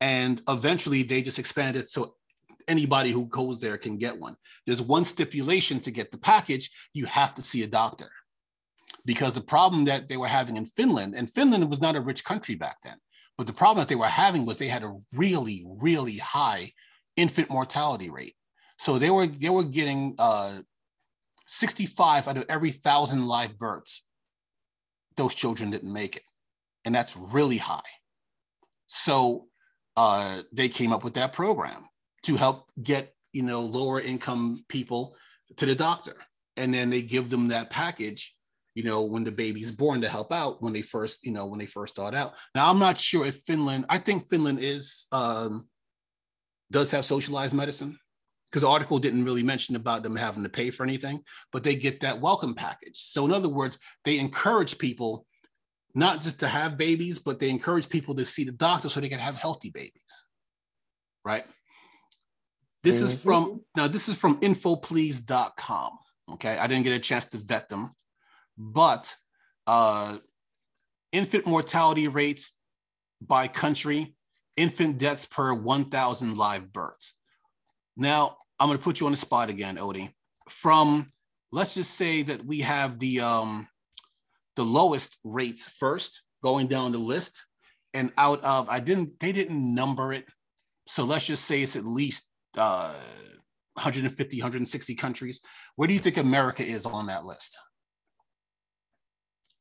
And eventually, they just expanded so anybody who goes there can get one. There's one stipulation to get the package: you have to see a doctor, because the problem that they were having in Finland, and Finland was not a rich country back then, but the problem that they were having was they had a really, really high infant mortality rate. So they were they were getting uh, 65 out of every thousand live births. Those children didn't make it, and that's really high. So uh, they came up with that program to help get you know lower income people to the doctor, and then they give them that package you know, when the baby's born to help out when they first, you know, when they first start out. Now, I'm not sure if Finland, I think Finland is, um, does have socialized medicine because the article didn't really mention about them having to pay for anything, but they get that welcome package. So, in other words, they encourage people not just to have babies, but they encourage people to see the doctor so they can have healthy babies. Right. This mm-hmm. is from now, this is from infoplease.com. Okay. I didn't get a chance to vet them, but uh, infant mortality rates by country, infant deaths per 1,000 live births. Now, I'm going to put you on the spot again, Odie. From let's just say that we have the um, the lowest rates first, going down the list, and out of I didn't they didn't number it, so let's just say it's at least uh, 150, 160 countries. Where do you think America is on that list?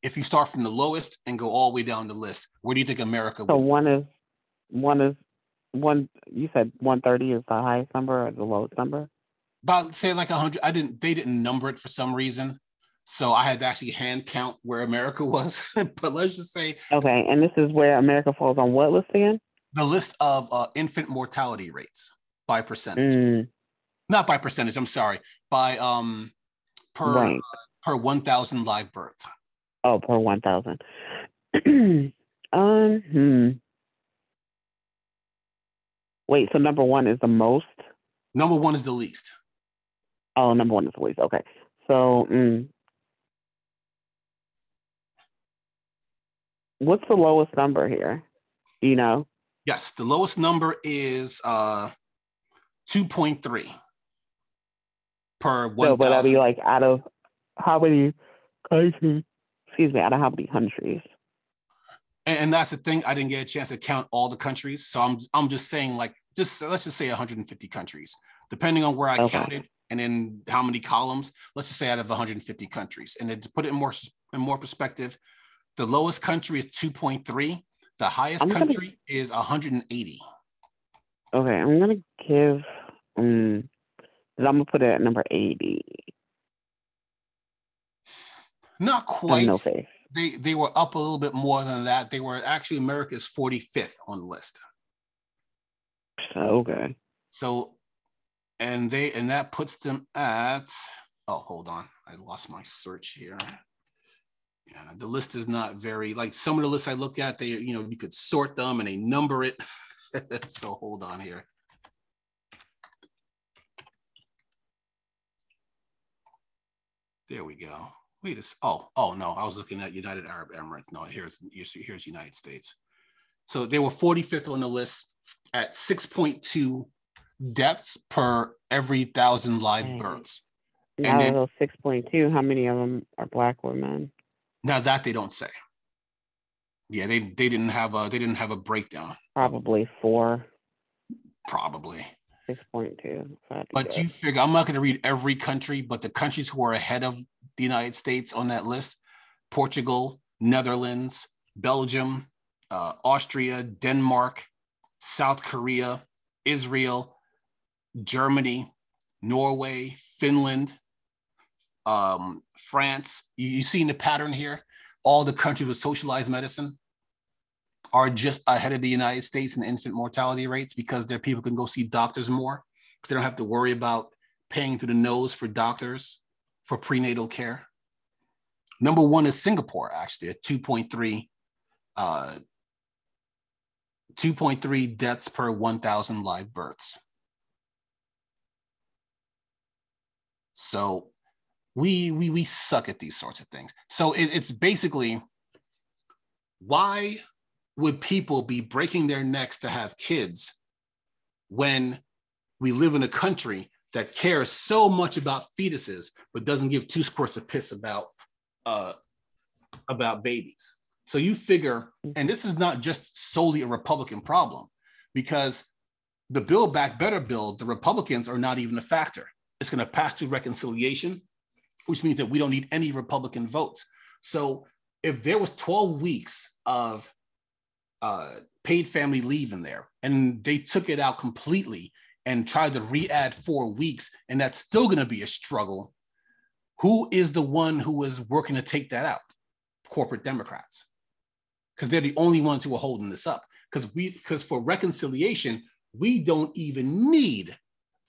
If you start from the lowest and go all the way down the list, where do you think America? So would? one is one is one you said 130 is the highest number or the lowest number about say like 100 i didn't they didn't number it for some reason so i had to actually hand count where america [LAUGHS] was but let's just say okay and this is where america falls on what list again the list of uh, infant mortality rates by percentage mm. not by percentage i'm sorry by um per right. uh, per 1000 live births oh per 1000 [CLEARS THROAT] um hmm Wait, so number one is the most? Number one is the least. Oh, number one is the least. Okay. So, mm, what's the lowest number here? Do you know? Yes, the lowest number is uh, 2.3 per one. So, but that'll be like out of how many countries? Excuse me, out of how many countries? and, and, that's the thing. I didn't get a chance to count all the countries, so I'm I'm just saying like just let's just say 150 countries, depending on where I okay. counted and in how many columns. Let's just say out of 150 countries, and then to put it in more in more perspective, the lowest country is 2.3. The highest I'm country gonna, is 180. Okay, I'm gonna give. Um, I'm gonna put it at number 80. Not quite. No faith they they were up a little bit more than that. They were actually America's 45th on the list. Okay. So and they and that puts them at oh hold on. I lost my search here. Yeah, the list is not very like some of the lists I look at, they you know, you could sort them and they number it. [LAUGHS] so hold on here. There we go. Wait a, oh, oh no, I was looking at United Arab Emirates. No, here's, here's, United States. So they were 45th on the list at 6.2 deaths per every thousand live births. Now and those 6.2, how many of them are black women? Now that they don't say. Yeah, they they didn't have a they didn't have a breakdown. Probably four. Probably. Six point two. But you figure I'm not going to read every country, but the countries who are ahead of the United States on that list Portugal, Netherlands, Belgium, uh, Austria, Denmark, South Korea, Israel, Germany, Norway, Finland, um, France. You, you seen the pattern here? All the countries with socialized medicine are just ahead of the United States in infant mortality rates because their people can go see doctors more because they don't have to worry about paying through the nose for doctors for prenatal care. Number one is Singapore, actually, at 2.3 uh, 2.3 deaths per 1,000 live births. So we we we suck at these sorts of things. So it, it's basically why would people be breaking their necks to have kids when we live in a country that cares so much about fetuses but doesn't give two squirts of piss about uh, about babies? So you figure, and this is not just solely a Republican problem, because the Build Back Better bill, the Republicans are not even a factor. It's going to pass through reconciliation, which means that we don't need any Republican votes. So if there was 12 weeks of uh, paid family leave in there and they took it out completely and try to re-add four weeks, and that's still going to be a struggle, who is the one who is working to take that out? Corporate Democrats because they're the only ones who are holding this up. Because we, because for reconciliation, we don't even need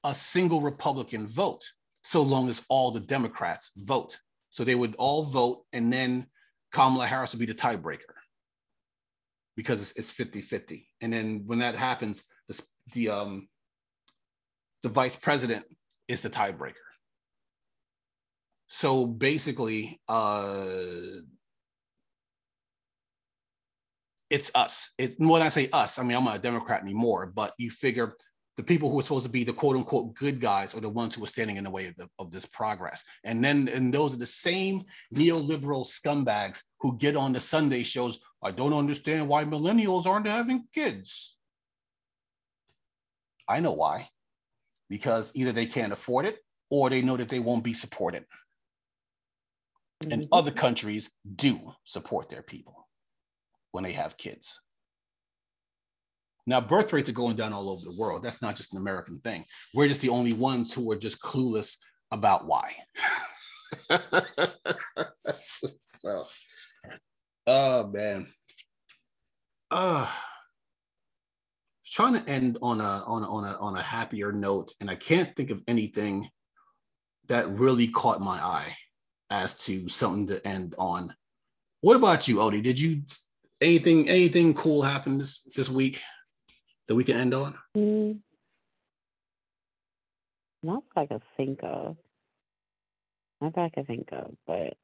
a single Republican vote, so long as all the Democrats vote. So they would all vote, and then Kamala Harris would be the tiebreaker because it's 50 50. And then when that happens, the, the, um, the vice president is the tiebreaker. So basically, uh, it's us. It's when I say us, I mean I'm not a Democrat anymore, but you figure the people who are supposed to be the quote unquote good guys are the ones who are standing in the way of, the, of this progress. And then and those are the same neoliberal scumbags who get on the Sunday shows. I don't understand why millennials aren't having kids. I know why. Because either they can't afford it or they know that they won't be supported. And mm-hmm. other countries do support their people when they have kids. Now, birth rates are going down all over the world. That's not just an American thing. We're just the only ones who are just clueless about why. [LAUGHS] so, oh man. Uh trying to end on a on a, on a on a happier note, and I can't think of anything that really caught my eye as to something to end on. What about you, Odie? Did you anything anything cool happen this this week that we can end on? Mm, not I can think of. Not that I can think of, but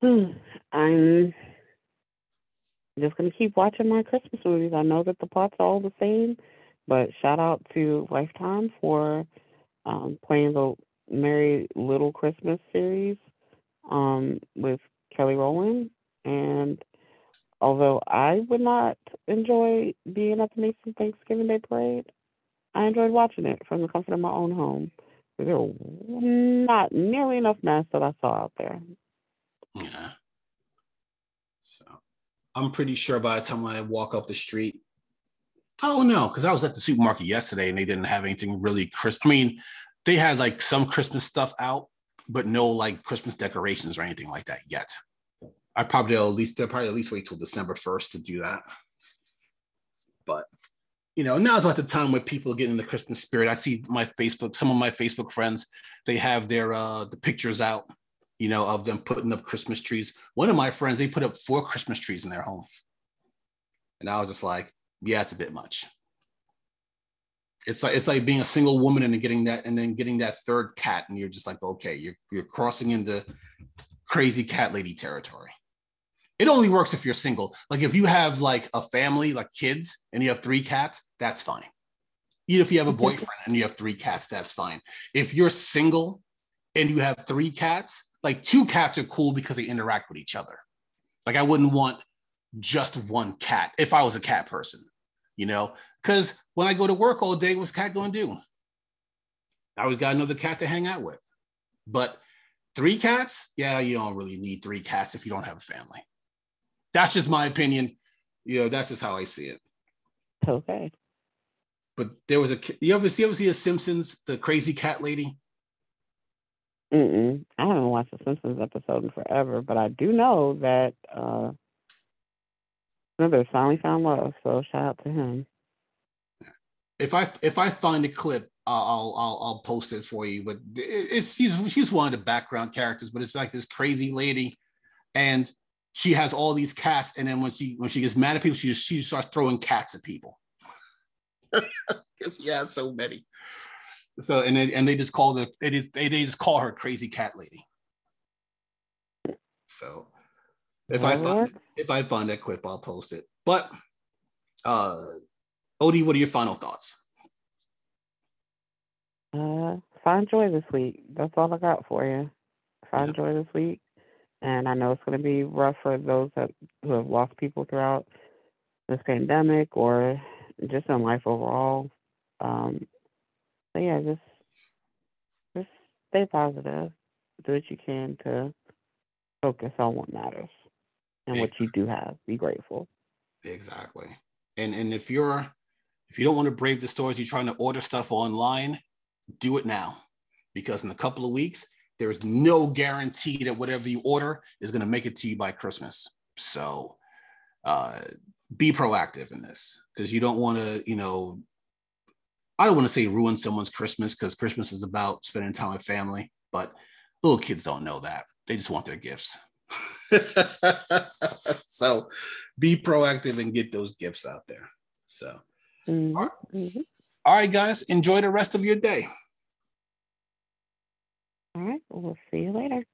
[SIGHS] I'm just gonna keep watching my Christmas movies. I know that the plots are all the same, but shout out to Lifetime for um, playing the Merry Liddle Christmas series um, with Kelly Rowland and although I would not enjoy being at the Macy's Thanksgiving Day Parade, I enjoyed watching it from the comfort of my own home. There were not nearly enough masks that I saw out there. Yeah. I'm pretty sure by the time I walk up the street, I don't know, because I was at the supermarket yesterday and they didn't have anything really Christmas. I mean, they had like some Christmas stuff out, but no like Christmas decorations or anything like that yet. I probably at least they'll probably at least wait till December 1st to do that. But you know, now's not the time where people get in the Christmas spirit. I see my Facebook, some of my Facebook friends, they have their uh the pictures out, you know, of them putting up Christmas trees. One of my friends, they put up four Christmas trees in their home. And I was just like, yeah, it's a bit much. It's like it's like being a single woman and then getting that and then getting that third cat, and you're just like, okay, you're you're crossing into crazy cat lady territory. It only works if you're single. Like if you have like a family, like kids, and you have three cats, that's fine. Even if you have a mm-hmm. boyfriend and you have three cats, that's fine. If you're single and you have three cats, like two cats are cool because they interact with each other. Like I wouldn't want just one cat if I was a cat person, you know, because when I go to work all day, what's cat going to do? I always got another cat to hang out with. But three cats, yeah, you don't really need three cats if you don't have a family. That's just my opinion. You know, that's just how I see it. Okay. but there was a you ever see ever see a Simpsons the crazy cat lady? Mm-mm. I haven't watched a Simpsons episode in forever, but I do know that uh Remember, finally found love, so shout out to him. If I if I find a clip, I'll I'll I'll post it for you. But it's she's she's one of the background characters, but it's like this crazy lady, and she has all these cats, and then when she when she gets mad at people, she just she starts throwing cats at people [LAUGHS] because she has so many. So and then, and they just call the it is they, they just call her crazy cat lady. So if I find if I find that clip, I'll post it. But uh Odie, what are your final thoughts? Uh find joy this week. That's all I got for you. Find joy this week. And I know it's gonna be rough for those that who have lost people throughout this pandemic or just in life overall. Um so yeah, just just stay positive. Do what you can to focus on what matters and what you do have. Be grateful. Exactly. And and if you're if you don't want to brave the stores, you're trying to order stuff online, do it now. Because in a couple of weeks, there's no guarantee that whatever you order is going to make it to you by Christmas. So uh, be proactive in this because you don't want to, you know, I don't want to say ruin someone's Christmas because Christmas is about spending time with family, but little kids don't know that. They just want their gifts. [LAUGHS] so be proactive and get those gifts out there. So, mm-hmm. All, right. Mm-hmm. all right, guys, enjoy the rest of your day. All right, we'll see you later.